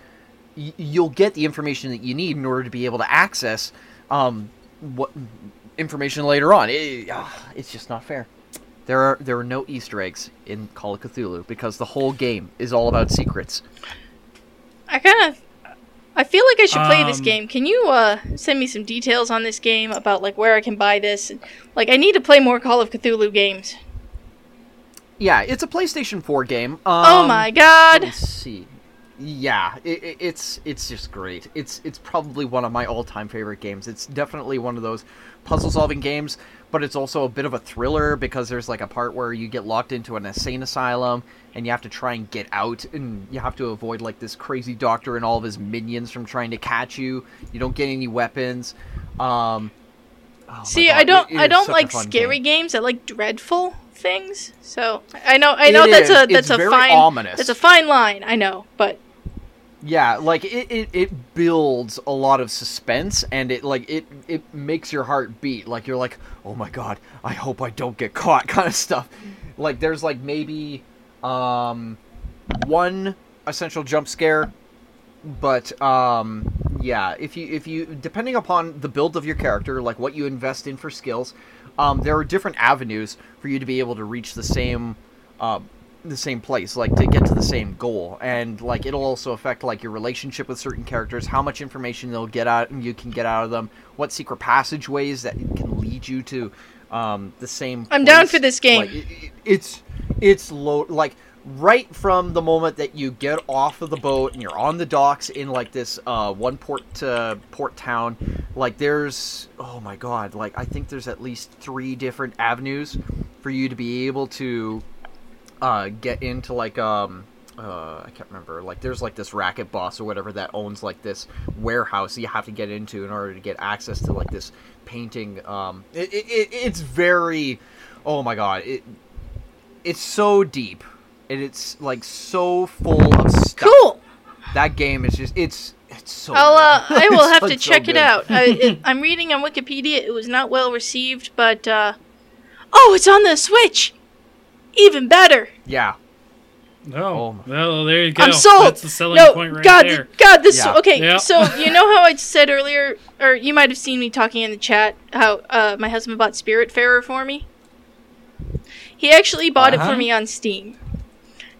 you'll get the information that you need in order to be able to access um, what information later on. It, uh, it's just not fair. There are there are no Easter eggs in Call of Cthulhu because the whole game is all about secrets. I kind of I feel like I should play this Um, game. Can you uh, send me some details on this game about like where I can buy this? Like I need to play more Call of Cthulhu games. Yeah, it's a PlayStation 4 game. Um, oh my god. Let's see. Yeah, it, it, it's it's just great. It's it's probably one of my all-time favorite games. It's definitely one of those puzzle-solving games, but it's also a bit of a thriller because there's like a part where you get locked into an insane asylum and you have to try and get out, and you have to avoid like this crazy doctor and all of his minions from trying to catch you. You don't get any weapons. Um, oh See, God, I don't I don't like scary game. games. I like dreadful things. So I know I know It that's is. a It's that's a fine ominous. that's a fine line. I know, but Yeah, like it, it, it builds a lot of suspense and it like it it makes your heart beat. Like you're like, oh my god, I hope I don't get caught kind of stuff. Like there's like maybe um one essential jump scare, but um yeah, if you if you depending upon the build of your character, like what you invest in for skills, um there are different avenues for you to be able to reach the same uh the same place like to get to the same goal and like it'll also affect like your relationship with certain characters how much information they'll get out you can get out of them what secret passageways that can lead you to um the same I'm down for this game. Like, it, it- it's it's low like right from the moment that you get off of the boat and you're on the docks in like this uh one port uh, port town like there's oh my god like i think there's at least three different avenues for you to be able to uh, get into like um uh, I can't remember. Like, there's like this racket boss or whatever that owns like this warehouse you have to get into in order to get access to like this painting. Um, it, it, it it's very, oh my god, it it's so deep and it's like so full of stuff. cool. That game is just it's it's so. I'll uh. I will have like, to so check it out. I, I'm reading on Wikipedia. It was not well received, but uh, oh, it's on the Switch. Even better. Yeah, No. Oh well, there you go. I'm sold. That's the selling no, point right God, there. God, this. Yeah. Okay, Yeah. so you know how I said earlier, or you might have seen me talking in the chat how uh, my husband bought Spiritfarer for me. He actually bought it Uh-huh. for me on Steam,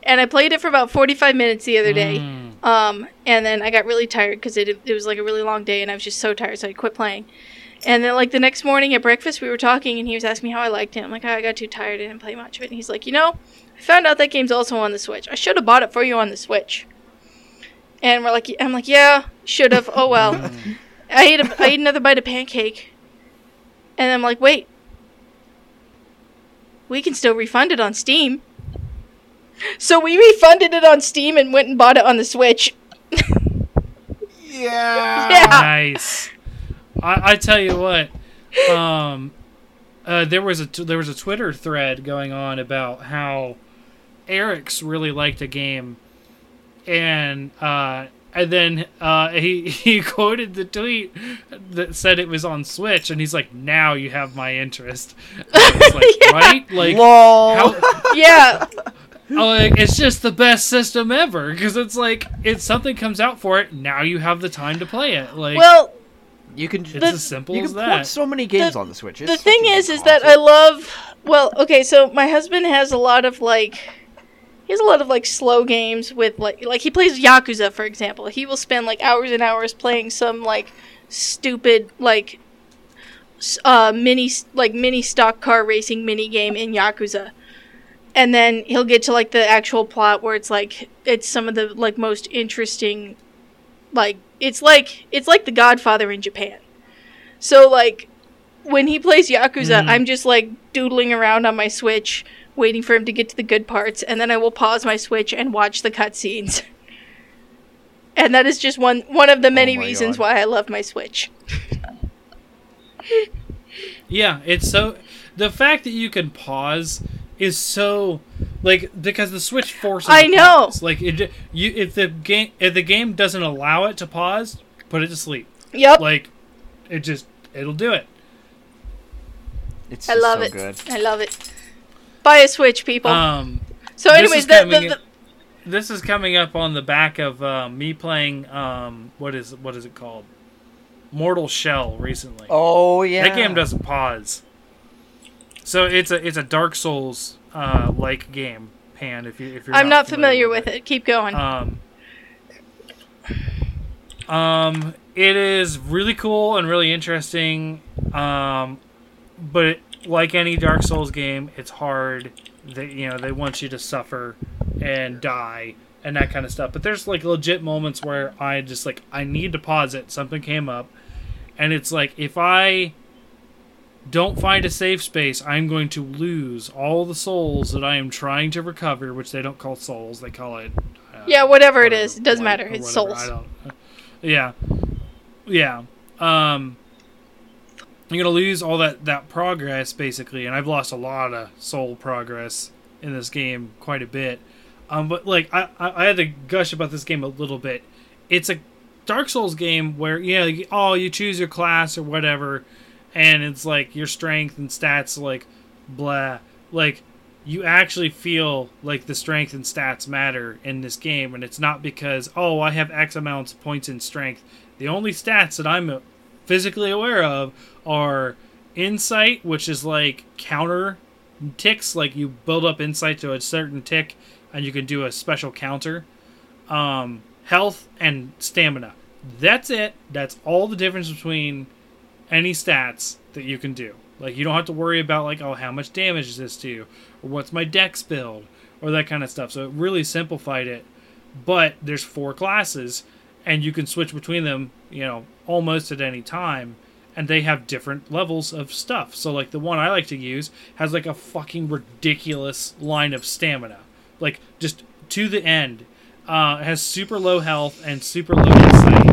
and I played it for about 45 minutes the other day. Mm. Um, and then I got really tired because it it was like a really long day, and I was just so tired, so I quit playing. And then like the next morning at breakfast, we were talking, and he was asking me how I liked it. I'm like, oh, I got too tired, I didn't play much of it. And he's like, you know, I found out that game's also on the Switch. I should have bought it for you on the Switch. And we're like, I'm like, yeah, should have. Oh well. I ate a, I ate another bite of pancake, and I'm like, wait, we can still refund it on Steam. So we refunded it on Steam and went and bought it on the Switch. yeah. Yeah. Nice. I, I tell you what, um, uh, there was a t- there was a Twitter thread going on about how Eric's really liked a game, and uh, and then uh, he he quoted the tweet that said it was on Switch, and he's like, "Now you have my interest." And I was like, Yeah. Right? Like, Lol. how, Yeah, like, it's just the best system ever because it's like if something comes out for it, now you have the time to play it. Like, well, you can it's the- as simple you as can port so many games The- on the Switch. the It's such thing is, is that I love. Well, okay, so my husband has a lot of like. He has a lot of like slow games with like like he plays Yakuza for example. He will spend like hours and hours playing some like stupid like uh mini like mini stock car racing mini game in Yakuza. And then he'll get to like the actual plot where it's like it's some of the like most interesting like it's like it's like The Godfather in Japan. So like when he plays Yakuza, Mhm. I'm just like doodling around on my Switch, waiting for him to get to the good parts, and then I will pause my Switch and watch the cutscenes. and that is just one one of the many my reasons God. why I love my Switch. Yeah, it's so the fact that you can pause is so like because the Switch forces. I know. pause. Like it, you if the game if the game doesn't allow it to pause, put it to sleep. Yep, Like it just it'll do it. It's I love so it. good. I love it. Buy a Switch, people. Um, so, this anyways, is the, the, the, in- this is coming up on the back of uh, me playing um what is what is it called? Mortal Shell recently. Oh yeah. That game doesn't pause. So it's a it's a Dark Souls uh, like game, Pan. If you if you're I'm not familiar with it. Keep going. Um, um, it is really cool and really interesting. Um, but it, like any Dark Souls game, it's hard. They you know they want you to suffer and die and that kind of stuff. But there's like legit moments where I just like I need to pause it. Something came up, and it's like if I don't find a safe space, I'm going to lose all the souls that I am trying to recover, which they don't call souls, they call it. Uh, yeah, whatever it whatever, is, it doesn't matter. It's whatever, souls. Don't. Yeah, yeah. Um, you're gonna lose all that that progress basically, and I've lost a lot of soul progress in this game, quite a bit. Um, but like I, I had to gush about this game a little bit. It's a Dark Souls game where you know, oh, you choose your class or whatever, and it's like your strength and stats like blah. Like you actually feel like the strength and stats matter in this game, and it's not because oh, I have X amounts of points in strength. The only stats that I'm physically aware of are insight, which is like counter ticks, like you build up insight to a certain tick, and you can do a special counter. Um, health and stamina. That's it. That's all the difference between any stats that you can do. Like you don't have to worry about like oh how much damage is this do or what's my dex build or that kind of stuff. So it really simplified it. But there's four classes and you can switch between them, you know, almost at any time and they have different levels of stuff. So like the one I like to use has like a fucking ridiculous line of stamina. Like just to the end. Uh, it has super low health and super low insight.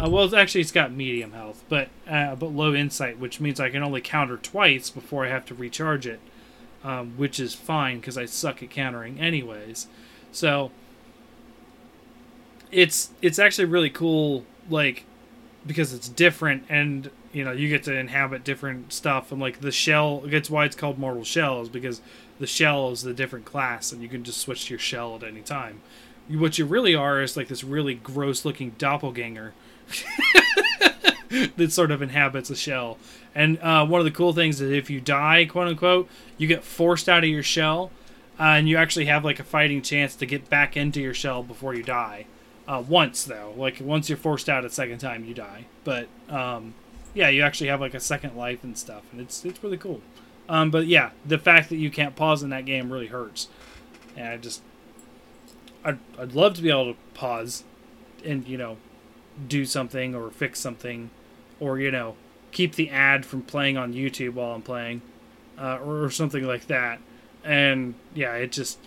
Uh, well, actually, it's got medium health, but uh, but low insight, which means I can only counter twice before I have to recharge it, um, which is fine because I suck at countering anyways. So it's it's actually really cool, like because it's different and you know you get to inhabit different stuff and like the shell that's why it's called mortal Shells because the shell is the different class and you can just switch to your shell at any time what you really are is like this really gross looking doppelganger that sort of inhabits a shell. And uh, one of the cool things is if you die quote unquote you get forced out of your shell uh, and you actually have like a fighting chance to get back into your shell before you die. Uh, once though. Like once you're forced out a second time you die. But um, yeah you actually have like a second life and stuff and it's it's really cool. Um, but yeah the fact that you can't pause in that game really hurts. And i just I'd, I'd love to be able to pause and you know do something or fix something or you know keep the ad from playing on youtube while i'm playing uh, or, or something like that. And yeah it just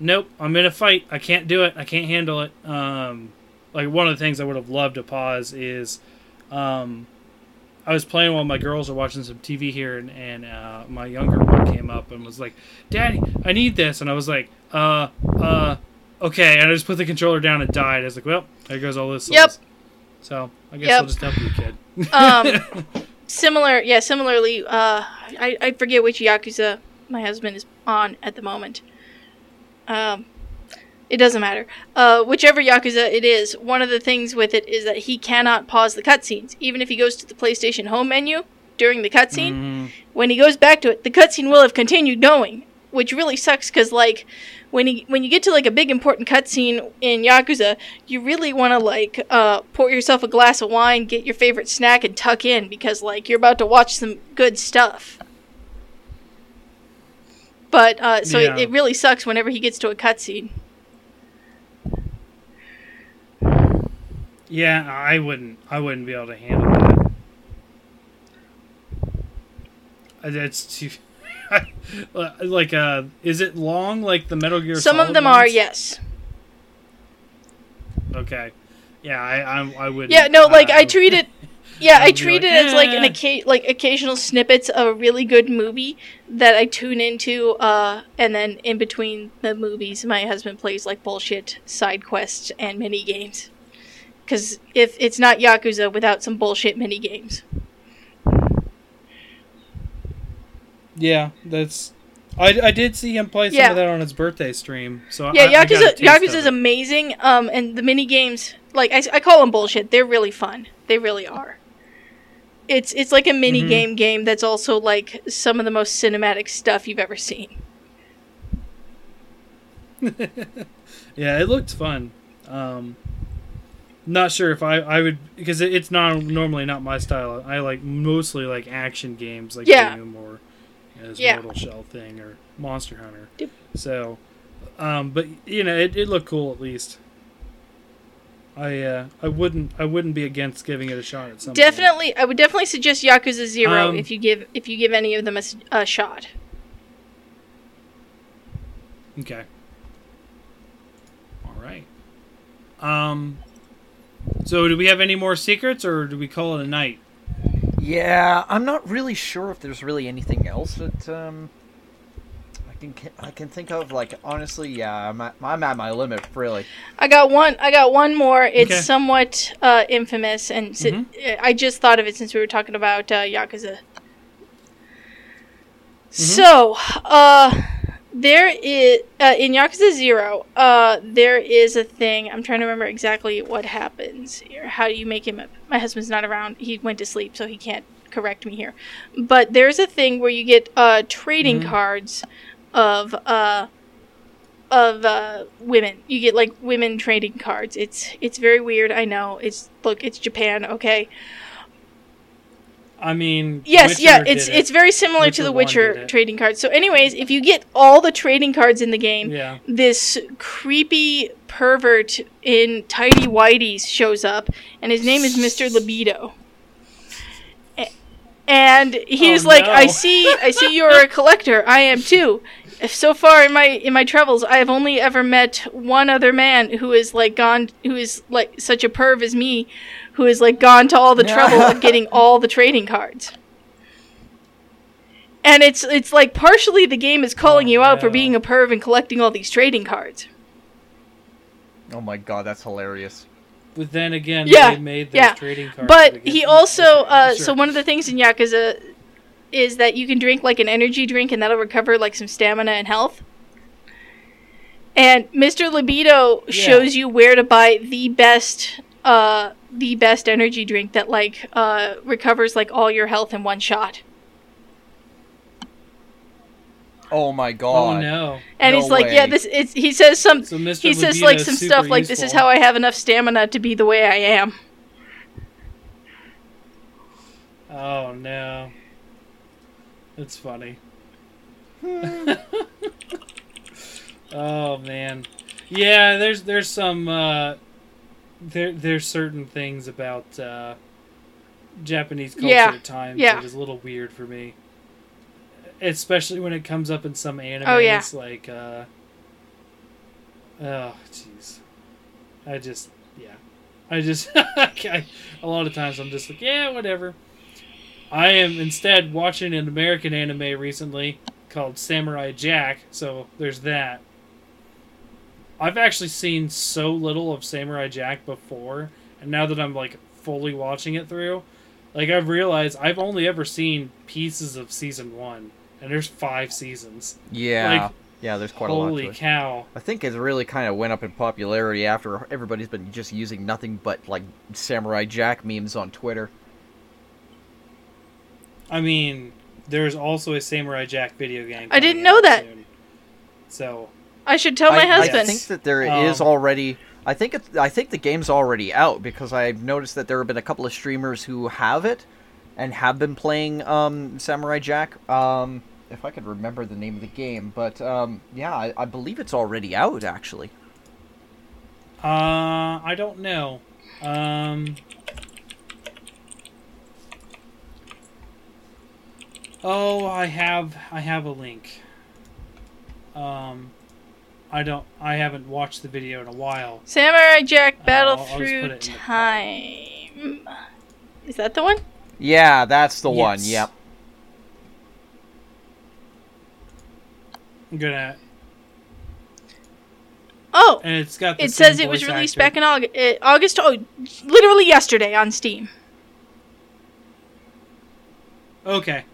nope i'm in a fight. I can't do it. I can't handle it. Um, like one of the things i would have loved to pause is um, i was playing while my girls are watching some tv here and, and uh, my younger one came up and was like daddy i need this. And i was like uh uh okay and i just put the controller down and died i was like well there goes all this Yep. souls. so i guess Yep. i'll just help you kid Um, similar, yeah, similarly, uh, I, I forget which Yakuza my husband is on at the moment. Um, it doesn't matter. Uh, whichever Yakuza it is, one of the things with it is that he cannot pause the cutscenes. Even if he goes to the PlayStation home menu during the cutscene, Mhm. when he goes back to it, the cutscene will have continued going, which really sucks because like when he when you get to like a big important cutscene in Yakuza, you really want to like uh, pour yourself a glass of wine, get your favorite snack, and tuck in because like you're about to watch some good stuff. But uh, so Yeah. it, it really sucks whenever he gets to a cutscene. Yeah, I wouldn't. I wouldn't be able to handle that. That's too. like, uh, is it long like the Metal Gear? Some Solid of them are, yes. Okay. Yeah, I I, I would. Yeah, no, like I treat it. Yeah, I I would be treat like, it as like an "Eh." like occasional snippets of a really good movie that I tune into, uh, and then in between the movies, my husband plays like bullshit side quests and mini games. Because if it's not Yakuza without some bullshit mini games, Yeah, that's. I, I did see him play some Yeah. of that on his birthday stream. So yeah, I, I Yakuza taste Yakuza is amazing. Um, and the mini games, like I, I call them bullshit. They're really fun. They really are. It's it's like a mini Mhm. game game that's also like some of the most cinematic stuff you've ever seen. yeah, it looked fun. Um, not sure if I, I would because it, it's not normally not my style. I like mostly like action games like Yeah. Doom or this Yeah. Mortal Shell thing or Monster Hunter. Yep. So, um, but you know, it, it looked cool at least. I uh, I wouldn't I wouldn't be against giving it a shot at some point. Definitely, I would definitely suggest Yakuza Zero Um, if you give if you give any of them a shot. Okay. All right. Um. So, do we have any more secrets, or do we call it a night? Yeah, I'm not really sure if there's really anything else that um I can I can think of. Like honestly, yeah, I'm at, I'm at my limit really. I got one. I got one more. It's Okay. somewhat uh, infamous, and si- Mhm. I just thought of it since we were talking about uh, Yakuza. So, uh, there is uh, in Yakuza Zero. Uh, there is a thing. I'm trying to remember exactly what happens here. How do you make him? My husband's not around. He went to sleep, so he can't correct me here. But there's a thing where you get uh, trading Mhm. cards of uh, of uh, women. You get like women trading cards. It's it's very weird. I know. It's look. It's Japan. Okay. I mean, Yes. Witcher yeah. It's it. it's very similar Witcher to the Witcher trading cards. So, anyways, if you get all the trading cards in the game, yeah. this creepy pervert in tidy whities shows up, and his name is Mr. Libido. And he's Oh, like, no. "I see, I see you're a collector. I am too. If so far in my in my travels, I have only ever met one other man who is like gone, who is like such a perv as me, who has like gone to all the trouble of getting all the trading cards." And it's it's like partially the game is calling Oh, you out for being a perv and collecting all these trading cards. Oh my god, that's hilarious. But then again, Yeah, they made those yeah. trading cards. But he also, uh, Sure. so one of the things in Yakuza is that you can drink like an energy drink and that'll recover like some stamina and health. And Mr. Libido Yeah. shows you where to buy the best, uh, the best energy drink that like uh, recovers like all your health in one shot. Oh my god! Oh no! And No he's like, yeah, this it's he says some So Mr. he says Libido's like some super stuff like this is how I have enough stamina to be the way I am. Oh no! That's funny. oh man, yeah. There's there's some uh, there there's certain things about uh, Japanese culture Yeah, at times yeah. that is a little weird for me, especially when it comes up in some anime. Oh, yeah. like uh, oh jeez, I just yeah, I just I, a lot of times I'm just like yeah whatever. I am instead watching an American anime recently called Samurai Jack, so there's that. I've actually seen so little of Samurai Jack before, and now that I'm like fully watching it through, like I've realized I've only ever seen pieces of season one, and there's five seasons. Yeah. Like, yeah, there's quite a lot Holy to cow! I think it really kind of went up in popularity after everybody's been just using nothing but like Samurai Jack memes on Twitter. I mean, there's also a Samurai Jack video game. I didn't know that. soon. So I should tell my I, husband. I think that there is Um, already. I think it's, I think the game's already out because I've noticed that there have been a couple of streamers who have it and have been playing um, Samurai Jack. Um, if I could remember the name of the game, but um, yeah, I, I believe it's already out actually. Uh, I don't know. Um, Oh, I have I have a link. Um, I don't. I haven't watched the video in a while. Samurai Jack Battle I'll- I'll just put Through it in the Time. Is that the one? Yeah, that's the one. Yep. I'm gonna. Oh, And it's got. The it says it was released actor. back in August. Uh, August. Oh, literally yesterday on Steam. Okay.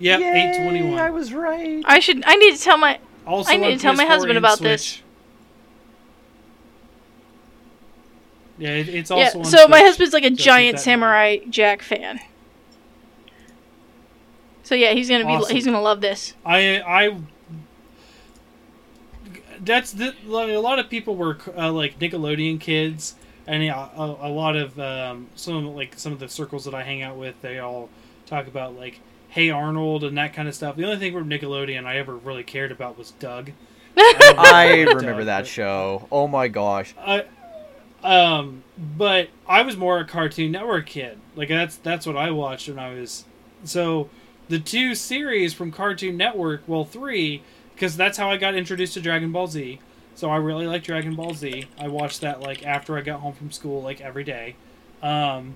Yep, eight twenty one. I was right. I should. I need to tell my. Also, I need to tell my PS4 husband and about this. Yeah, it, it's Yeah. also. on So my husband's like a so giant Samurai Jack fan. So yeah, he's gonna be. Awesome. He's gonna love this. I I that's the a lot of people were uh, like Nickelodeon kids, and yeah, a, a lot of um, some of, like some of the circles that I hang out with, they all talk about like Hey Arnold and that kind of stuff. The only thing from Nickelodeon I ever really cared about was Doug. don't I remember Doug, that but- show. Oh my gosh. I, um, but I was more a Cartoon Network kid. Like that's that's what I watched when I was. So, the two series from Cartoon Network, well, three, because that's how I got introduced to Dragon Ball Z. So I really like Dragon Ball Z. I watched that like after I got home from school, like every day. Um,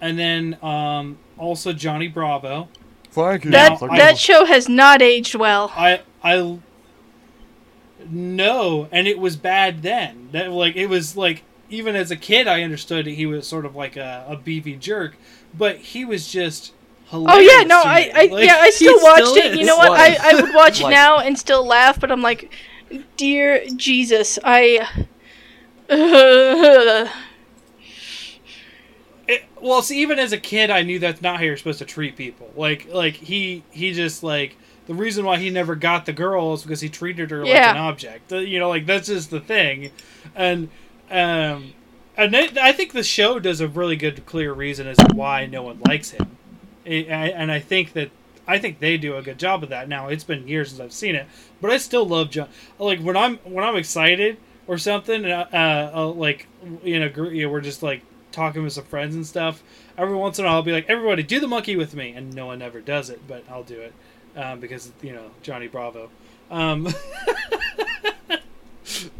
and then um, also Johnny Bravo. Thank you. That Now, I- that show has not aged well. I I no, and it was bad then. That like it was like even as a kid, I understood he was sort of like a, a beefy jerk, but he was just Oh hilarious. yeah, no, I. I Like, yeah, I still watched still it. You know what? I, I would watch it now and still laugh, but I'm like, dear Jesus, I. It- well, see, even as a kid, I knew that's not how you're supposed to treat people. Like, like he he just like the reason why he never got the girl is because he treated her like an object. You know, like that's just the thing, and um, and I think the show does a really good, clear reason as to why no one likes him, I- and I think that. I think they do a good job of that. Now it's been years since I've seen it, but I still love John. Like when I'm when I'm excited or something, uh, uh, like you know, you know, we're just like talking with some friends and stuff. Every once in a while, I'll be like, "Everybody, do the monkey with me," and no one ever does it, but I'll do it um, because you know Johnny Bravo. Um,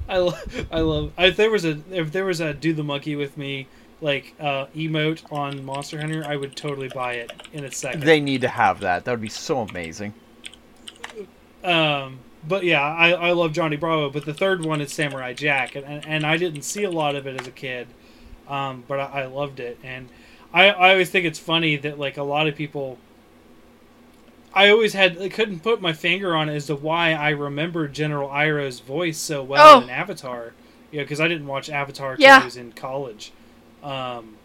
I, lo- I love. If there was a if there was a do the monkey with me like uh, emote on Monster Hunter, I would totally buy it in a second. They need to have that. That would be so amazing. Um, but yeah, I, I love Johnny Bravo. But the third one is Samurai Jack, and, and, and I didn't see a lot of it as a kid, um, but I, I loved it. And I, I always think it's funny that like a lot of people. I always had I couldn't put my finger on it as to why I remember General Iroh's voice so well Oh. in Avatar. You know, because I didn't watch Avatar until Yeah. I was in college. Um,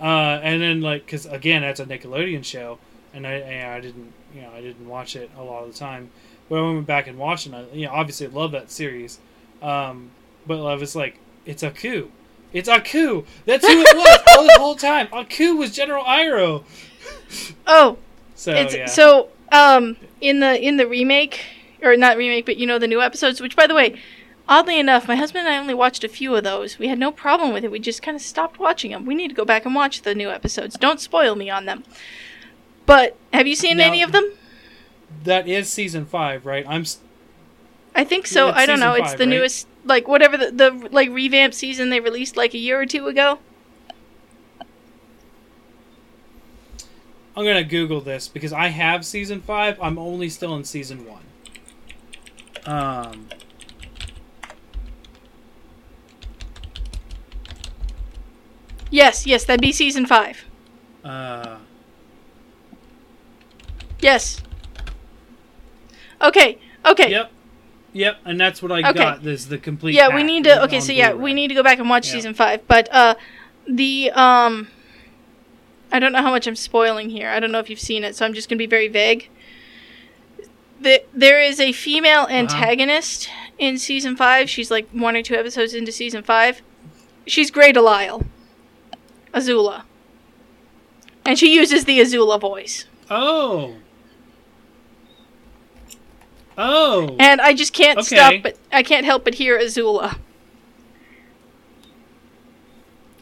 uh, and then like because again that's a Nickelodeon show, and I and I didn't you know I didn't watch it a lot of the time. But when I went back and watched it, I, you know obviously love that series, um, but I was like it's Aku, it's Aku. That's who it was all the whole time. Aku was General Iroh. oh, So it's yeah, so um in the in the remake or not remake, but you know the new episodes. Which, by the way, oddly enough, my husband and I only watched a few of those. We had no problem with it. We just kind of stopped watching them. We need to go back and watch the new episodes. Don't spoil me on them. But have you seen Now- any of them? that is season five, right? I'm I think so. It's I don't know. season It's the right? newest, like whatever the, the like revamp season they released like a year or two ago. I'm gonna Google this because I have season five. I'm only still in season one. Um. Yes, yes, that'd be season five. Uh. Yes. Okay. Okay. Yep. Yep, and that's what I Okay. got. This the complete. yeah, we need to. Okay, so yeah, Blu-ray. we need to go back and watch Yeah. season five. But uh, the um, I don't know how much I'm spoiling here. I don't know if you've seen it, so I'm just gonna be very vague. The, there is a female Uh-huh. antagonist in season five. She's like one or two episodes into season five. She's Grey Delisle, Azula, and she uses the Azula voice. Oh. Oh. And I just can't Okay. stop, but I can't help but hear Azula.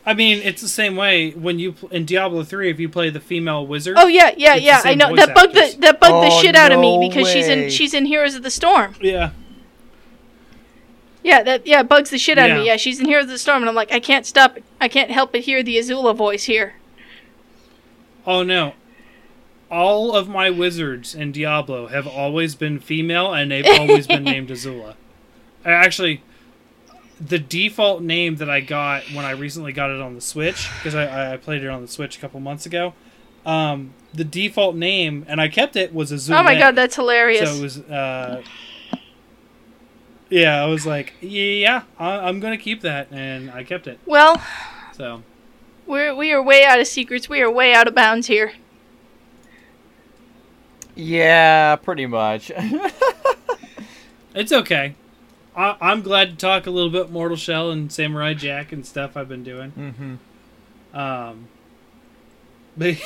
I mean, it's the same way when you pl- in Diablo three. If you play the female wizard, Oh yeah, yeah, yeah. I know that bugged actors. the that bugged the Oh, shit out of me no because she's in she's in Heroes of the Storm. yeah, Yeah, that yeah bugs the shit out of me. Yeah. Yeah, she's in Heroes of the Storm, and I'm like, I can't stop it. I can't help but hear the Azula voice here. Oh no. All of my wizards in Diablo have always been female and they've always been named Azula. I actually the default name that I got when I recently got it on the Switch, because I, I played it on the Switch a couple months ago. Um, the default name, and I kept it, was Azula. Oh my god, that's hilarious. So it was, uh, yeah, I was like, yeah, I, I'm gonna keep that, and I kept it. well, So we're we are way out of secrets. We are way out of bounds here. Yeah, pretty much. It's okay. I, I'm glad to talk a little bit Mortal Shell and Samurai Jack and stuff I've been doing. mm-hmm. Um, but,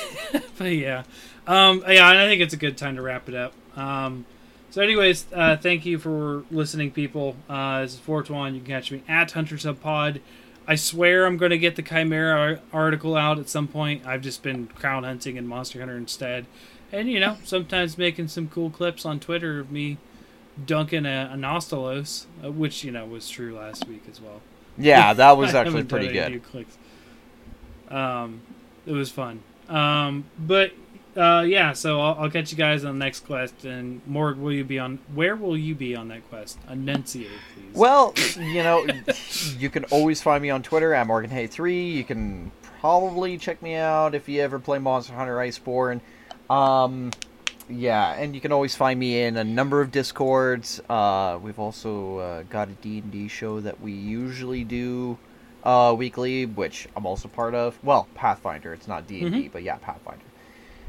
but yeah, um, yeah, and I think it's a good time to wrap it up. Um, so, anyways, uh, thank you for listening, people. Uh, this is Fortuan. You can catch me at Hunter Sub Pod. I swear I'm going to get the Chimera article out at some point. I've just been crown hunting and Monster Hunter instead, and you know, sometimes making some cool clips on Twitter of me dunking a, a Nostalos, uh, which you know was true last week as well. Yeah, that was actually pretty good. Um, it was fun. Um, but uh, yeah, so I'll, I'll catch you guys on the next quest. And Morg, will you be on? Where will you be on that quest? Enunciate, please. Well, you know, you can always find me on Twitter at MorganHay3. You can probably check me out if you ever play Monster Hunter Iceborne. Um, yeah, and you can always find me in a number of Discords. Uh, we've also uh, got a D&D show that we usually do uh, weekly, which I'm also part of. Well, Pathfinder. It's not D&D, but yeah, Pathfinder.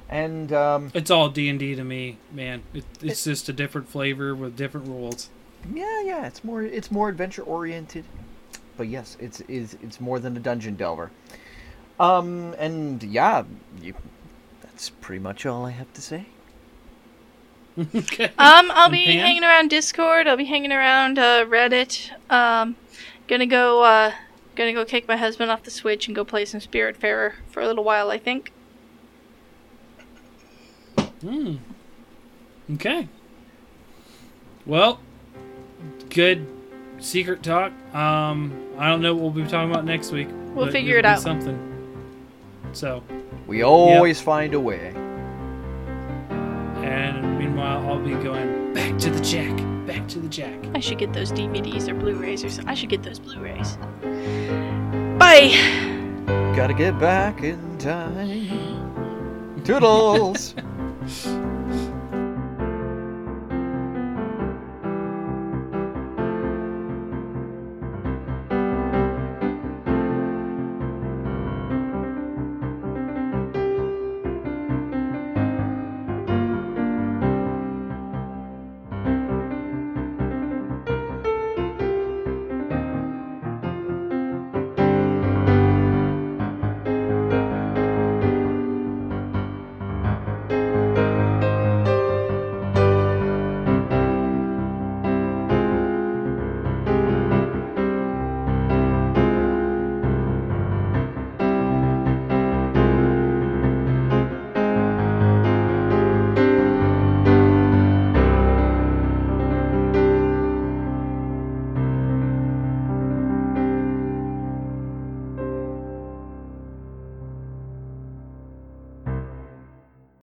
And um, it's all D and D to me, man. It, it's just a different flavor with different rules. Yeah, yeah, it's more it's more adventure oriented. But yes, it's is it's more than a dungeon delver. Um and yeah, you that's pretty much all I have to say. okay. Um, I'll be And Pam? hanging around Discord. I'll be hanging around uh, Reddit. Um, gonna go. Uh, gonna go kick my husband off the Switch and go play some Spiritfarer for a little while. I think. Hmm. Okay. Well, good secret talk. Um, I don't know what we'll be talking about next week. We'll figure it'll it be out. Something. So, We always find a way. and meanwhile, I'll be going back to the jack. Back to the jack. I should get those DVDs or Blu-rays or something. I should get those Blu-rays. Bye. Gotta get back in time. Toodles!